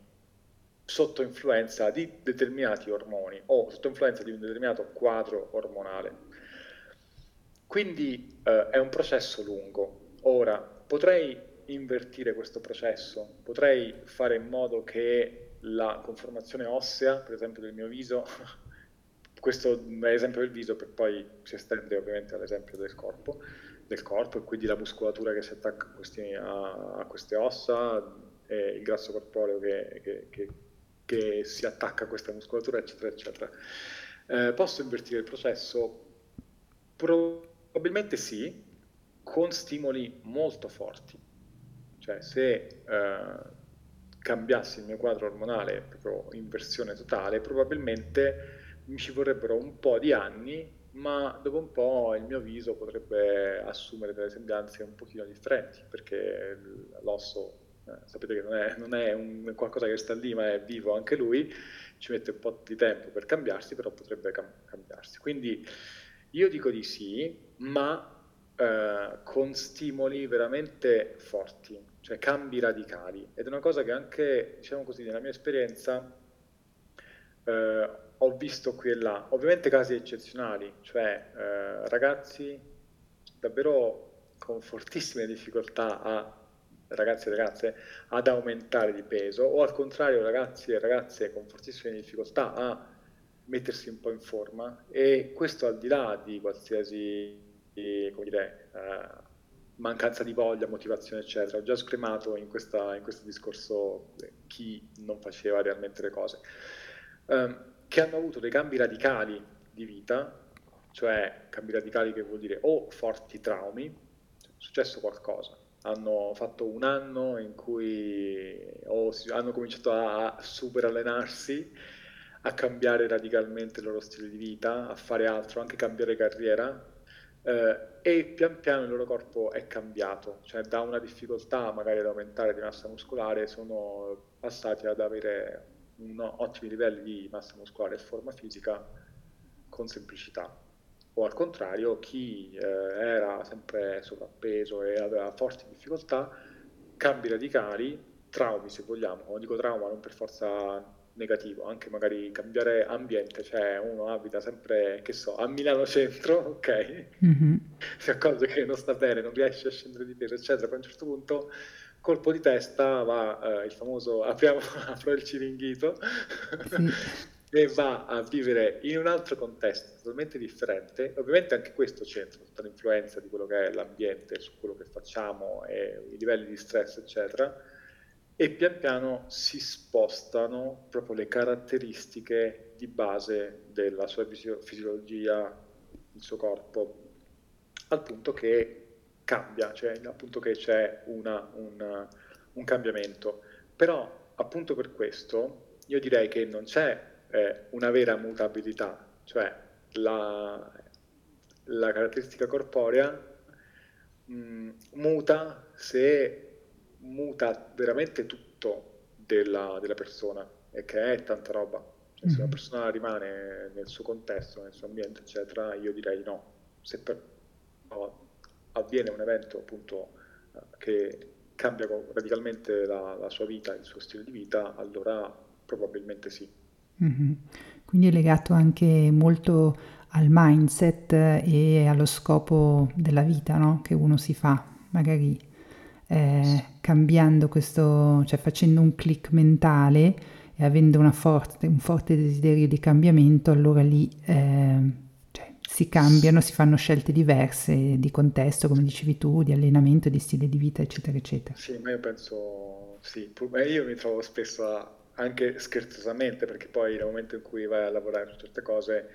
sotto influenza di determinati ormoni o sotto influenza di un determinato quadro ormonale. Quindi eh, è un processo lungo. Ora, potrei invertire questo processo, potrei fare in modo che la conformazione ossea, per esempio del mio viso, questo è l'esempio del viso, poi si estende ovviamente all'esempio del corpo, del corpo e quindi la muscolatura che si attacca a, questi, a, a queste ossa, il grasso corporeo che, che, che, che, si attacca a questa muscolatura, eccetera, eccetera. Eh, posso invertire il processo? Probabilmente sì, con stimoli molto forti. Cioè se eh, cambiassi il mio quadro ormonale proprio in versione totale, probabilmente mi ci vorrebbero un po' di anni, ma dopo un po' il mio viso potrebbe assumere delle sembianze un pochino differenti, perché l'osso, eh, sapete che non è, non è un, qualcosa che sta lì, ma è vivo anche lui, ci mette un po' di tempo per cambiarsi, però potrebbe cam- cambiarsi. Quindi io dico di sì, ma eh, con stimoli veramente forti, cioè cambi radicali. Ed è una cosa che anche, diciamo così, nella mia esperienza eh, ho visto qui e là. Ovviamente casi eccezionali, cioè eh, ragazzi davvero con fortissime difficoltà a ragazzi e ragazze ad aumentare di peso o al contrario ragazzi e ragazze con fortissime difficoltà a mettersi un po' in forma e questo al di là di qualsiasi dire, eh, mancanza di voglia, motivazione, eccetera. Ho già scremato in, questa, in questo discorso chi non faceva realmente le cose, um, che hanno avuto dei cambi radicali di vita, cioè cambi radicali che vuol dire o forti traumi, è successo qualcosa, hanno fatto un anno in cui o hanno cominciato a, a super allenarsi, a cambiare radicalmente il loro stile di vita, a fare altro, anche cambiare carriera, eh, e pian piano il loro corpo è cambiato, cioè da una difficoltà magari ad aumentare di massa muscolare sono passati ad avere ottimi livelli di massa muscolare e forma fisica con semplicità. O al contrario, chi eh, era sempre sovrappeso e aveva forti difficoltà, cambi radicali, traumi se vogliamo, quando dico trauma non per forza negativo, anche magari cambiare ambiente, cioè uno abita sempre, che so, a Milano Centro, ok? Mm-hmm. Si accorge che non sta bene, non riesce a scendere di peso, eccetera, poi a un certo punto colpo di testa va eh, il famoso apriamo apro il ciringhito sì. e va a vivere in un altro contesto totalmente differente. Ovviamente anche questo c'entra tutta l'influenza di quello che è l'ambiente su quello che facciamo e i livelli di stress, eccetera e pian piano si spostano proprio le caratteristiche di base della sua fisiologia, il suo corpo, al punto che cambia, cioè appunto che c'è una, una, un cambiamento. Però appunto per questo io direi che non c'è eh, una vera mutabilità, cioè la, la caratteristica corporea mh, mm, muta se muta veramente tutto della, della persona e che è tanta roba. Cioè. Se una mm-hmm. persona rimane nel suo contesto, nel suo ambiente, eccetera, io direi no. Se per, no, avviene un evento appunto eh, che cambia radicalmente la, la, sua vita, il suo stile di vita, allora probabilmente sì. Mm-hmm. Quindi è legato anche molto al mindset e allo scopo della vita no? che uno si fa, magari eh, cambiando questo, cioè facendo un click mentale e avendo forte, un forte desiderio di cambiamento, allora lì eh, si cambiano, si fanno scelte diverse di contesto, come dicevi tu, di allenamento, di stile di vita, eccetera, eccetera. Sì, ma io penso, sì, io mi trovo spesso anche scherzosamente, perché poi nel momento in cui vai a lavorare su certe cose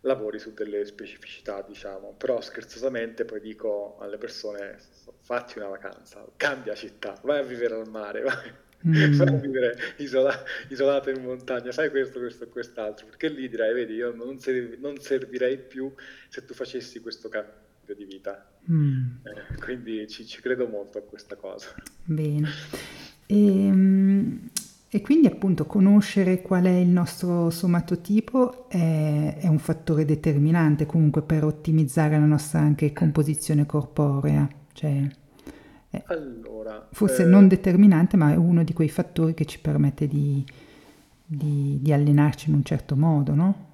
lavori su delle specificità, diciamo, però scherzosamente poi dico alle persone fatti una vacanza, cambia città, vai a vivere al mare, vai, mm. a vivere isola, isolato in montagna, fai questo, questo e quest'altro, perché lì direi, vedi, io non, serv- non servirei più se tu facessi questo cambio di vita. Mm. Eh, quindi ci, ci, credo molto a questa cosa. Bene. E, ehm, e quindi appunto conoscere qual è il nostro somatotipo è, è un fattore determinante comunque per ottimizzare la nostra anche composizione corporea. Cioè, allora, forse eh, non determinante, ma è uno di quei fattori che ci permette di, di, di allenarci in un certo modo, no?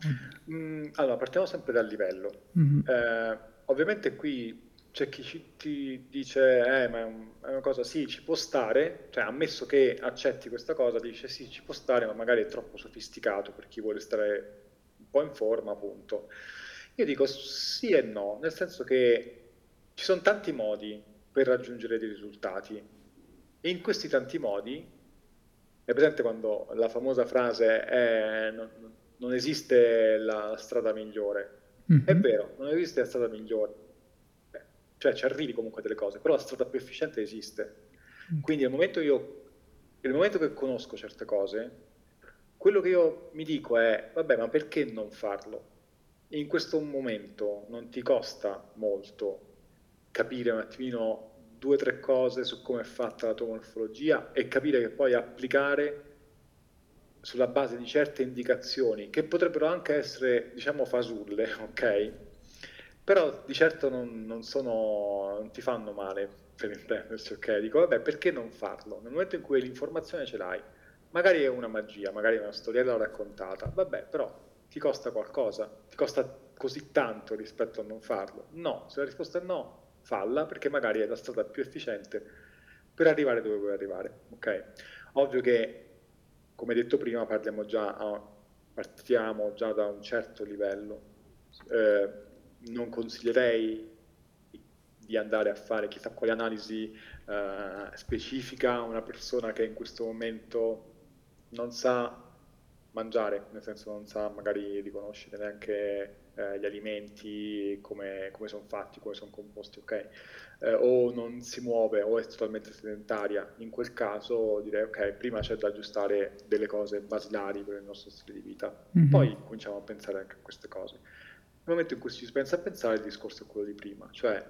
Mm, allora, partiamo sempre dal livello. Mm-hmm. Eh, ovviamente qui c'è chi ci, ti dice, eh, ma è, un, è, una cosa, sì, ci può stare, cioè ammesso che accetti questa cosa, dice sì, ci può stare, ma magari è troppo sofisticato per chi vuole stare un po' in forma, appunto. Io dico sì e no, nel senso che ci sono tanti modi per raggiungere dei risultati e in questi tanti modi, è presente quando la famosa frase è non, non esiste la strada migliore? Mm-hmm. È vero, non esiste la strada migliore cioè ci arrivi comunque a delle cose, però la strada più efficiente esiste. Mm. Quindi nel momento, io, nel momento che conosco certe cose, quello che io mi dico è, vabbè, ma perché non farlo? In questo momento non ti costa molto capire un attimino due o tre cose su come è fatta la tua morfologia e capire che puoi applicare sulla base di certe indicazioni che potrebbero anche essere, diciamo, fasulle, ok? però di certo non, non, sono, non ti fanno male per intenderci, ok? Dico, vabbè, perché non farlo? Nel momento in cui l'informazione ce l'hai, magari è una magia, magari è una storiella raccontata, vabbè, però ti costa qualcosa, ti costa così tanto rispetto a non farlo? No, se la risposta è no, falla, perché magari è la strada più efficiente per arrivare dove vuoi arrivare, ok? Ovvio che, come detto prima, già, partiamo già da un certo livello. Eh, non consiglierei di andare a fare chissà quale analisi eh, specifica a una persona che in questo momento non sa mangiare, nel senso non sa magari riconoscere neanche eh, gli alimenti, come, come sono fatti, come sono composti, ok? Eh, o non si muove o è totalmente sedentaria. In quel caso direi ok, prima c'è da aggiustare delle cose basilari per il nostro stile di vita, mm-hmm. poi cominciamo a pensare anche a queste cose nel momento in cui si pensa a pensare il discorso è quello di prima, cioè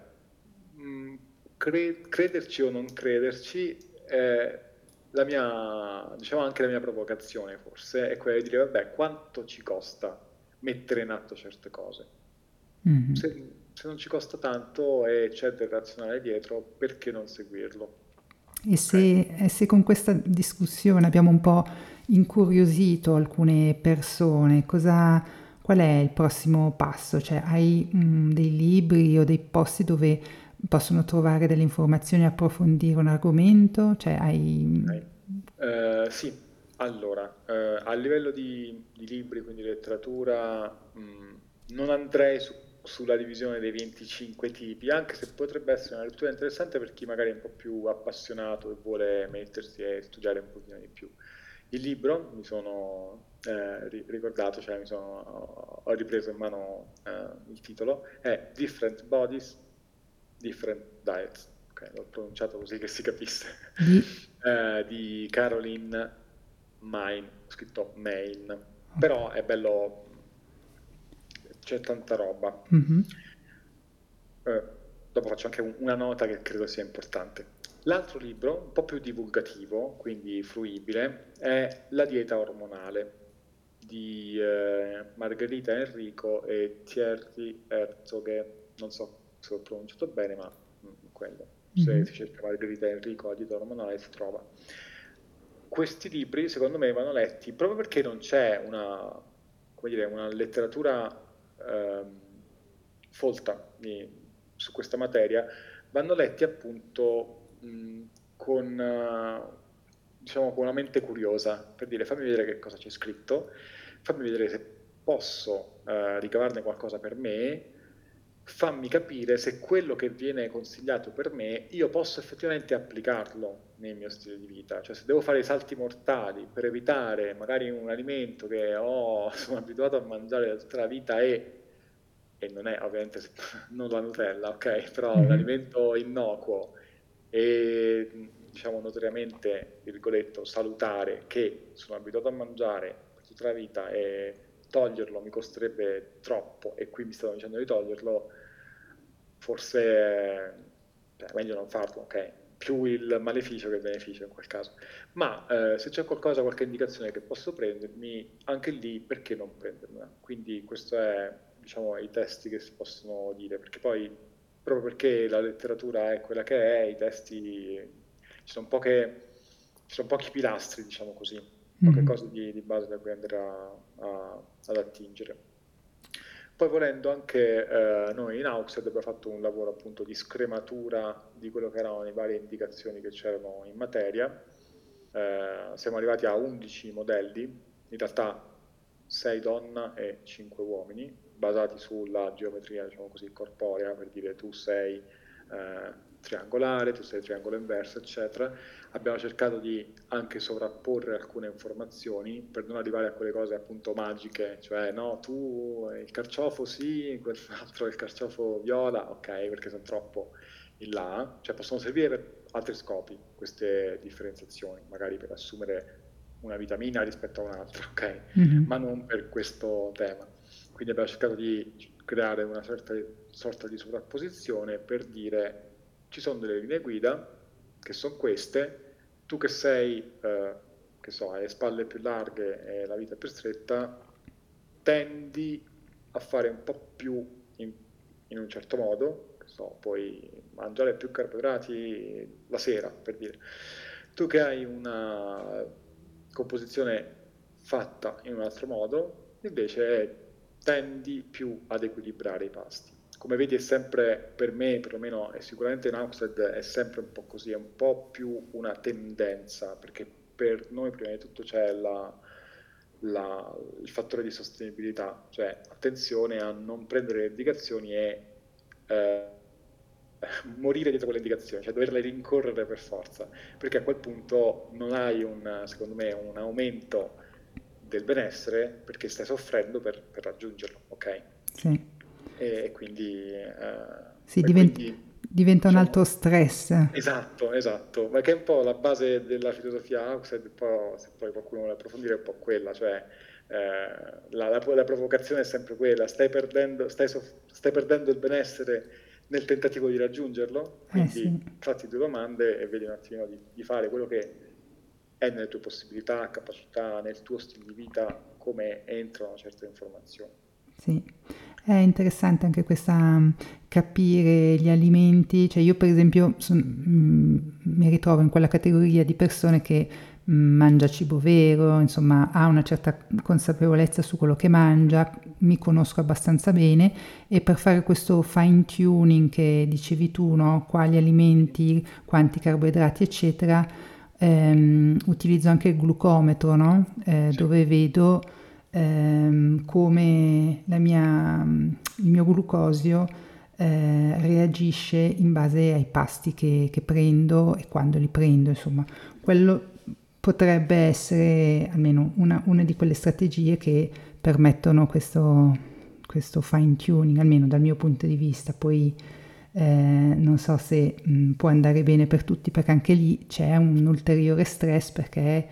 mh, mm, cre- crederci o non crederci è la mia, diciamo anche la mia provocazione forse, è quella di dire vabbè quanto ci costa mettere in atto certe cose. Mm-hmm. Se, se, non ci costa tanto e c'è del razionale dietro, perché non seguirlo? E se, okay. se con questa discussione abbiamo un po' incuriosito alcune persone, cosa qual è il prossimo passo? Cioè hai mh, mm, dei libri o dei posti dove possono trovare delle informazioni approfondire un argomento? Cioè hai... Uh, sì, allora, uh, a livello di, di, libri, quindi letteratura, mh, non andrei su, sulla divisione dei 25 tipi, anche se potrebbe essere una lettura interessante per chi magari è un po' più appassionato e vuole mettersi e studiare un pochino di più. Il libro mi sono eh, ricordato, cioè mi sono, ho ripreso in mano eh, il titolo, è Different Bodies, Different Diets. Okay, l'ho pronunciato così che si capisse. Eh, di Caroline Main, ho scritto Main, però è bello, c'è tanta roba. Mm-hmm. Eh, dopo faccio anche una nota che credo sia importante. L'altro libro, un po' più divulgativo, quindi fruibile, è La dieta ormonale di eh, Margherita Enrico e Thierry Herzog, non so se l'ho pronunciato bene, ma mm, quello. Se mm-hmm. si cerca Margherita Enrico, la dieta ormonale, si trova. Questi libri, secondo me, vanno letti proprio perché non c'è una dire, una letteratura eh, folta di, su questa materia, vanno letti appunto mh, con, diciamo, con una mente curiosa, per dire fammi vedere che cosa c'è scritto, fammi vedere se posso uh, ricavarne qualcosa per me, fammi capire se quello che viene consigliato per me io posso effettivamente applicarlo nel mio stile di vita, cioè se devo fare i salti mortali per evitare magari un alimento che ho, sono abituato a mangiare tutta la vita e, e non è ovviamente non la Nutella, ok, però mm-hmm. un alimento innocuo e diciamo notoriamente, virgoletto, salutare che sono abituato a mangiare tutta la vita e toglierlo mi costerebbe troppo e qui mi stanno dicendo di toglierlo, forse è cioè, meglio non farlo, ok? Più il maleficio che il beneficio in quel caso. Ma eh, se c'è qualcosa, qualche indicazione che posso prendermi, anche lì perché non prendermela? Quindi questo è, diciamo, i testi che si possono dire, perché poi, proprio perché la letteratura è quella che è, i testi, ci sono, poche, ci sono pochi pilastri, diciamo così, poche mm-hmm. cose di, di, base da cui andare a, a, ad attingere. Poi volendo anche eh, noi in Auxed abbiamo fatto un lavoro appunto di scrematura di quello che erano le varie indicazioni che c'erano in materia. Eh, siamo arrivati a 11 modelli, in realtà 6 donna e 5 uomini, basati sulla geometria, diciamo così, corporea, per dire tu sei eh, triangolare, tu sei triangolo inverso, eccetera. Abbiamo cercato di anche sovrapporre alcune informazioni per non arrivare a quelle cose appunto magiche, cioè no, tu il carciofo sì, quell'altro il carciofo viola, ok, perché sono troppo in là, cioè possono servire per altri scopi queste differenziazioni, magari per assumere una vitamina rispetto a un'altra, ok? Mm-hmm. Ma non per questo tema. Quindi abbiamo cercato di creare una certa sorta di sovrapposizione per dire ci sono delle linee guida che sono queste, tu che sei, eh, che so, hai le spalle più larghe e la vita più stretta, tendi a fare un po' più in, in un certo modo, che so, puoi mangiare più carboidrati la sera, per dire. Tu che hai una composizione fatta in un altro modo, invece tendi più ad equilibrare i pasti come vedi è sempre per me, perlomeno è sicuramente in Outstead è sempre un po' così, è un po' più una tendenza, perché per noi prima di tutto c'è la, la, il fattore di sostenibilità, cioè attenzione a non prendere le indicazioni e eh, morire dietro quelle indicazioni, cioè doverle rincorrere per forza, perché a quel punto non hai un, secondo me, un aumento del benessere perché stai soffrendo per, per raggiungerlo, ok? Sì e quindi... Uh, sì, diventa, quindi, diventa diciamo, un altro stress. Esatto, esatto, ma che è un po' la base della filosofia po', se poi qualcuno vuole approfondire, è un po' quella, cioè eh, la, la, la, provocazione è sempre quella, stai perdendo, stai, stai perdendo il benessere nel tentativo di raggiungerlo, eh, quindi eh sì. fatti due domande e vedi un attimino di, di, fare quello che è nelle tue possibilità, capacità, nel tuo stile di vita, come entrano certe informazioni. Sì. È interessante anche questa mm, capire gli alimenti, cioè io per esempio son, mm, mi ritrovo in quella categoria di persone che mm, mangia cibo vero, insomma ha una certa consapevolezza su quello che mangia, mi conosco abbastanza bene e per fare questo fine tuning che dicevi tu, no? quali alimenti, quanti carboidrati eccetera, ehm, utilizzo anche il glucometro no? eh, sì. dove vedo ehm, come mia, il mio glucosio eh, reagisce in base ai pasti che, che, prendo e quando li prendo, insomma, quello potrebbe essere almeno una, una di quelle strategie che permettono questo, questo fine tuning, almeno dal mio punto di vista, poi eh, non so se mh, può andare bene per tutti perché anche lì c'è un ulteriore stress perché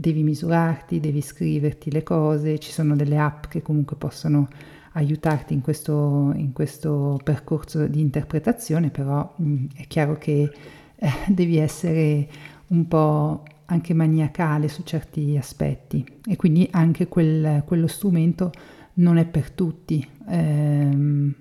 devi misurarti, devi scriverti le cose, ci sono delle app che comunque possono aiutarti in questo, in questo percorso di interpretazione, però mh, mm, è chiaro che eh, devi essere un po' anche maniacale su certi aspetti e quindi anche quel, quello strumento non è per tutti, ehm,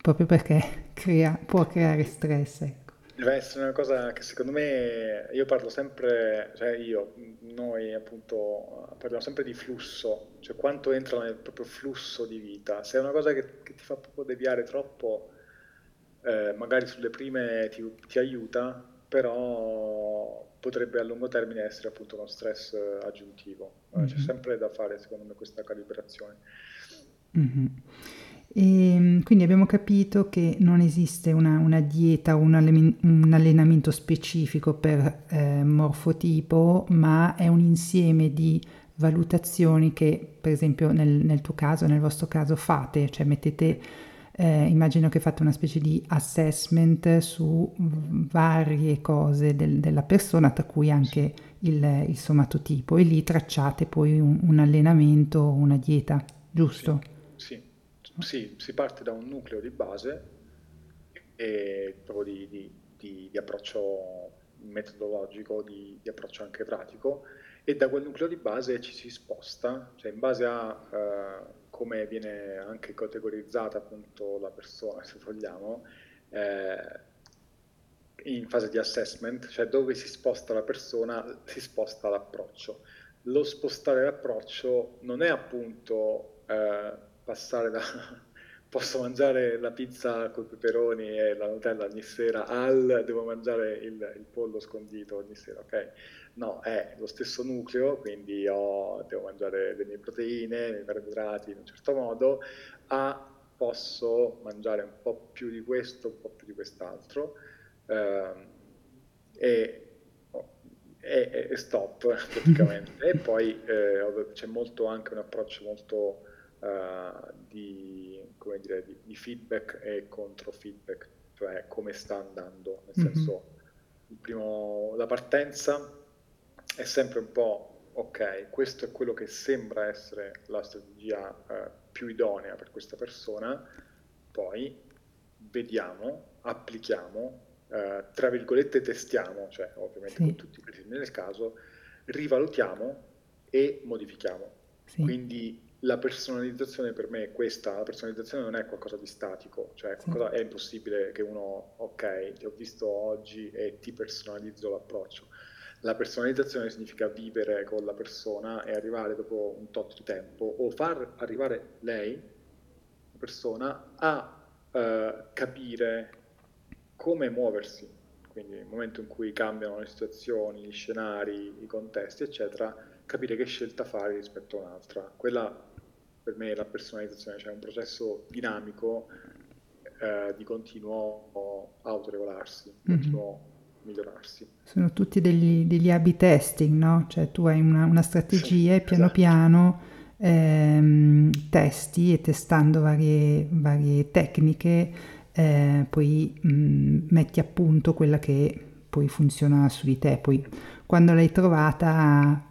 proprio perché crea, può creare stress. Deve essere una cosa che secondo me, io parlo sempre, cioè io, noi appunto parliamo sempre di flusso, cioè quanto entra nel proprio flusso di vita. Se è una cosa che, che ti fa proprio deviare troppo, eh, magari sulle prime ti, ti, aiuta, però potrebbe a lungo termine essere appunto uno stress aggiuntivo. Mm-hmm. C'è sempre da fare secondo me questa calibrazione. Mm-hmm. E ehm, quindi abbiamo capito che non esiste una, una dieta o un, un, allenamento specifico per eh, morfotipo, ma è un insieme di valutazioni che per esempio nel, nel tuo caso, nel vostro caso fate, cioè mettete, eh, immagino che fate una specie di assessment su varie cose del, della persona, tra cui anche il, il somatotipo, e lì tracciate poi un, un allenamento una dieta, giusto? Sì. sì sì, si parte da un nucleo di base e proprio di, di, di, di approccio metodologico, di, approccio anche pratico e da quel nucleo di base ci si sposta, cioè in base a uh, come viene anche categorizzata appunto la persona, se vogliamo, eh, in fase di assessment, cioè dove si sposta la persona, si sposta l'approccio. Lo spostare l'approccio non è appunto eh, passare da posso mangiare la pizza con i peperoni e la Nutella ogni sera al devo mangiare il, il, pollo scondito ogni sera, ok? No, è lo stesso nucleo, quindi ho, devo mangiare le mie proteine, i miei carboidrati in un certo modo, a posso mangiare un po' più di questo, un po' più di quest'altro ehm, e, e, e, stop praticamente. e poi eh, c'è molto anche un approccio molto uh, di, dire, di, di, feedback e controfeedback, cioè come sta andando, nel mm-hmm. senso primo, la partenza è sempre un po' ok, questo è quello che sembra essere la strategia uh, più idonea per questa persona, poi vediamo, applichiamo, uh, tra virgolette testiamo, cioè ovviamente sì. con tutti i criteri nel caso, rivalutiamo e modifichiamo. Sì. Quindi la personalizzazione per me è questa, la personalizzazione non è qualcosa di statico, cioè qualcosa, è impossibile che uno, ok, ti ho visto oggi e ti personalizzo l'approccio. La personalizzazione significa vivere con la persona e arrivare dopo un tot di tempo o far arrivare lei, la persona, a uh, capire come muoversi. Quindi nel momento in cui cambiano le situazioni, gli scenari, i contesti, eccetera, capire che scelta fare rispetto a un'altra. Quella per me è la personalizzazione, cioè un processo dinamico eh, di continuo autoregolarsi, mm-hmm. continuo migliorarsi. Sono tutti degli, degli A-B testing, no? Cioè tu hai una, una strategia sì, e piano esatto. piano ehm, testi e testando varie, varie tecniche eh, poi mh, mm, metti a punto quella che poi funziona su di te. Poi quando l'hai trovata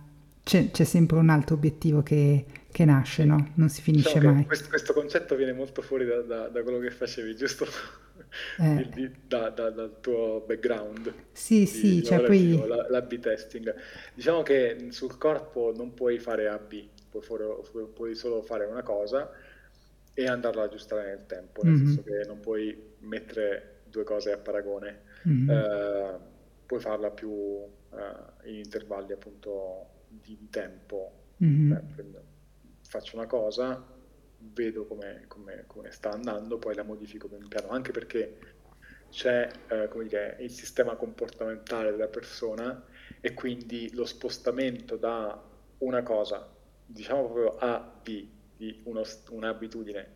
c'è, c'è sempre un altro obiettivo che, che nasce, no? Non si finisce diciamo mai. Questo, questo, concetto viene molto fuori da, da, da quello che facevi, giusto? Eh. Di, da, dal tuo background. Sì, sì, cioè poi... L'AB testing. Diciamo che sul corpo non puoi fare AB, puoi, puoi solo fare una cosa e andarla ad aggiustare nel tempo, nel mm-hmm. senso che non puoi mettere due cose a paragone. Mm-hmm. Eh, puoi farla più eh, in intervalli appunto di tempo. Mm-hmm. Beh, faccio una cosa, vedo come, come, come, sta andando, poi la modifico pian piano, anche perché c'è eh, dire, il sistema comportamentale della persona e quindi lo spostamento da una cosa, diciamo proprio A, B, di uno, un'abitudine,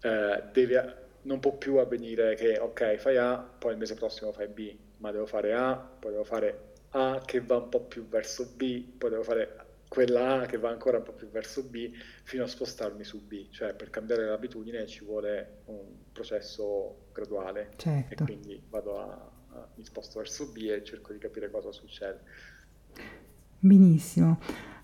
eh, deve, non può più avvenire che ok, fai A, poi il mese prossimo fai B, ma devo fare A, poi devo fare a che va un po' più verso B, poi devo fare quella A che va ancora un po' più verso B fino a spostarmi su B, cioè per cambiare l'abitudine ci vuole un processo graduale certo. e quindi vado a, a, mi sposto verso B e cerco di capire cosa succede. Benissimo.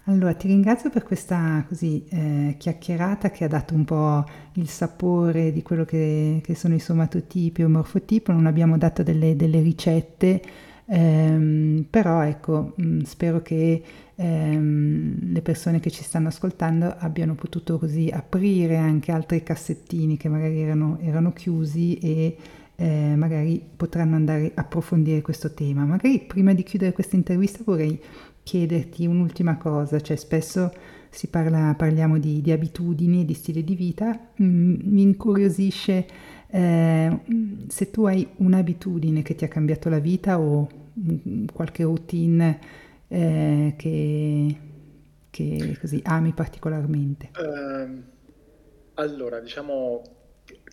Allora, ti ringrazio per questa così eh, chiacchierata che ha dato un po' il sapore di quello che, che sono i somatotipi o morfotipi, non abbiamo dato delle, delle ricette Ehm, però ecco, mm, spero che ehm, le persone che ci stanno ascoltando abbiano potuto così aprire anche altri cassettini che magari erano, erano chiusi e eh, magari potranno andare a approfondire questo tema. Magari prima di chiudere questa intervista vorrei chiederti un'ultima cosa, cioè spesso si parla, parliamo di, di abitudini di stile di vita, mm, mi incuriosisce eh, se tu hai un'abitudine che ti ha cambiato la vita o qualche routine eh, che, che così ami particolarmente. Uh, allora, diciamo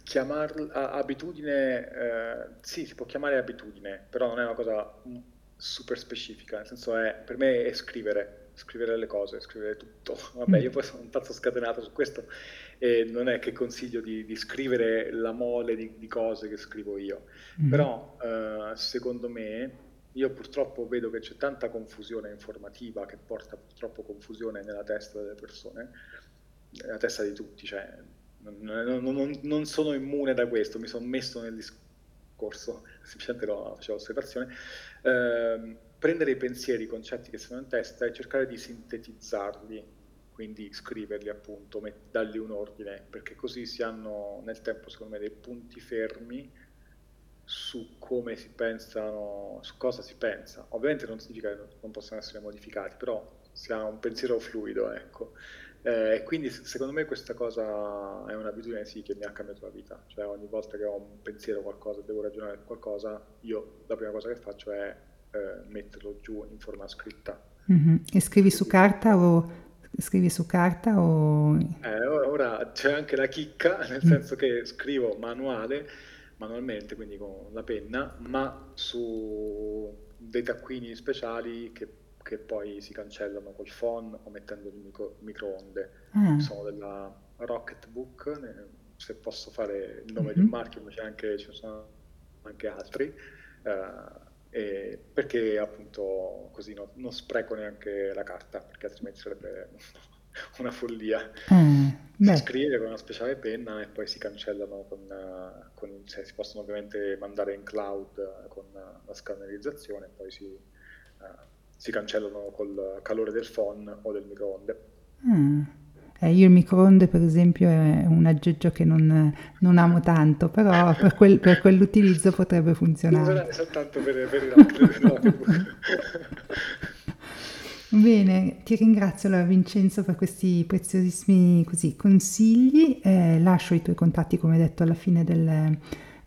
chiamarla abitudine, eh, sì, si può chiamare abitudine, però non è una cosa super specifica, nel senso è, per me è scrivere, scrivere le cose, scrivere tutto. Vabbè, mm. io poi sono un pazzo scatenato su questo e non è che consiglio di, di scrivere la mole di, di, cose che scrivo io, mm. però eh, secondo me io purtroppo vedo che c'è tanta confusione informativa che porta purtroppo confusione nella testa delle persone, nella testa di tutti, cioè non, non, non sono immune da questo, mi sono messo nel discorso, semplicemente lo facevo osservazione, eh, prendere i pensieri, i concetti che sono in testa e cercare di sintetizzarli quindi scriverli appunto, met- dargli un ordine, perché così si hanno nel tempo secondo me dei punti fermi su come si pensano, su cosa si pensa. Ovviamente non significa che non possano essere modificati, però si ha un pensiero fluido, ecco. Eh, quindi secondo me questa cosa è un'abitudine sì che mi ha cambiato la vita, cioè ogni volta che ho un pensiero qualcosa, devo ragionare su qualcosa, io la prima cosa che faccio è eh, metterlo giù in forma scritta. Mm-hmm. E scrivi su carta o Scrivi su carta o... Eh, ora c'è anche la chicca, nel mm. senso che scrivo manuale, manualmente, quindi con la penna, ma su dei taccuini speciali che, che poi si cancellano col phone o mettendo il micro, microonde. Mm. Sono della Rocketbook, se posso fare il nome mm-hmm. di un marchio, ma c'è anche, ce ne sono anche altri. Uh, e perché appunto così no, non spreco neanche la carta, perché altrimenti sarebbe una follia. Mm, si scrive con una speciale penna e poi si cancellano con, con cioè, si possono ovviamente mandare in cloud con la scannerizzazione e poi si, uh, si cancellano col calore del phone o del microonde. Mm. Eh, io il microonde, per esempio, è un aggeggio che non, non amo tanto, però per, quel, per quell'utilizzo potrebbe funzionare. Non soltanto per, per il Bene, ti ringrazio allora Vincenzo per questi preziosissimi così, consigli. Eh, lascio i tuoi contatti, come detto, alla fine del,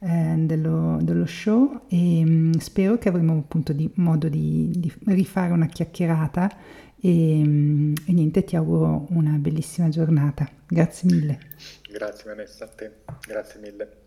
eh, dello, dello, show e mh, mm, spero che avremo appunto di, modo di, di rifare una chiacchierata e, e, niente, ti auguro una bellissima giornata. Grazie mille. Grazie Vanessa, a te. Grazie mille.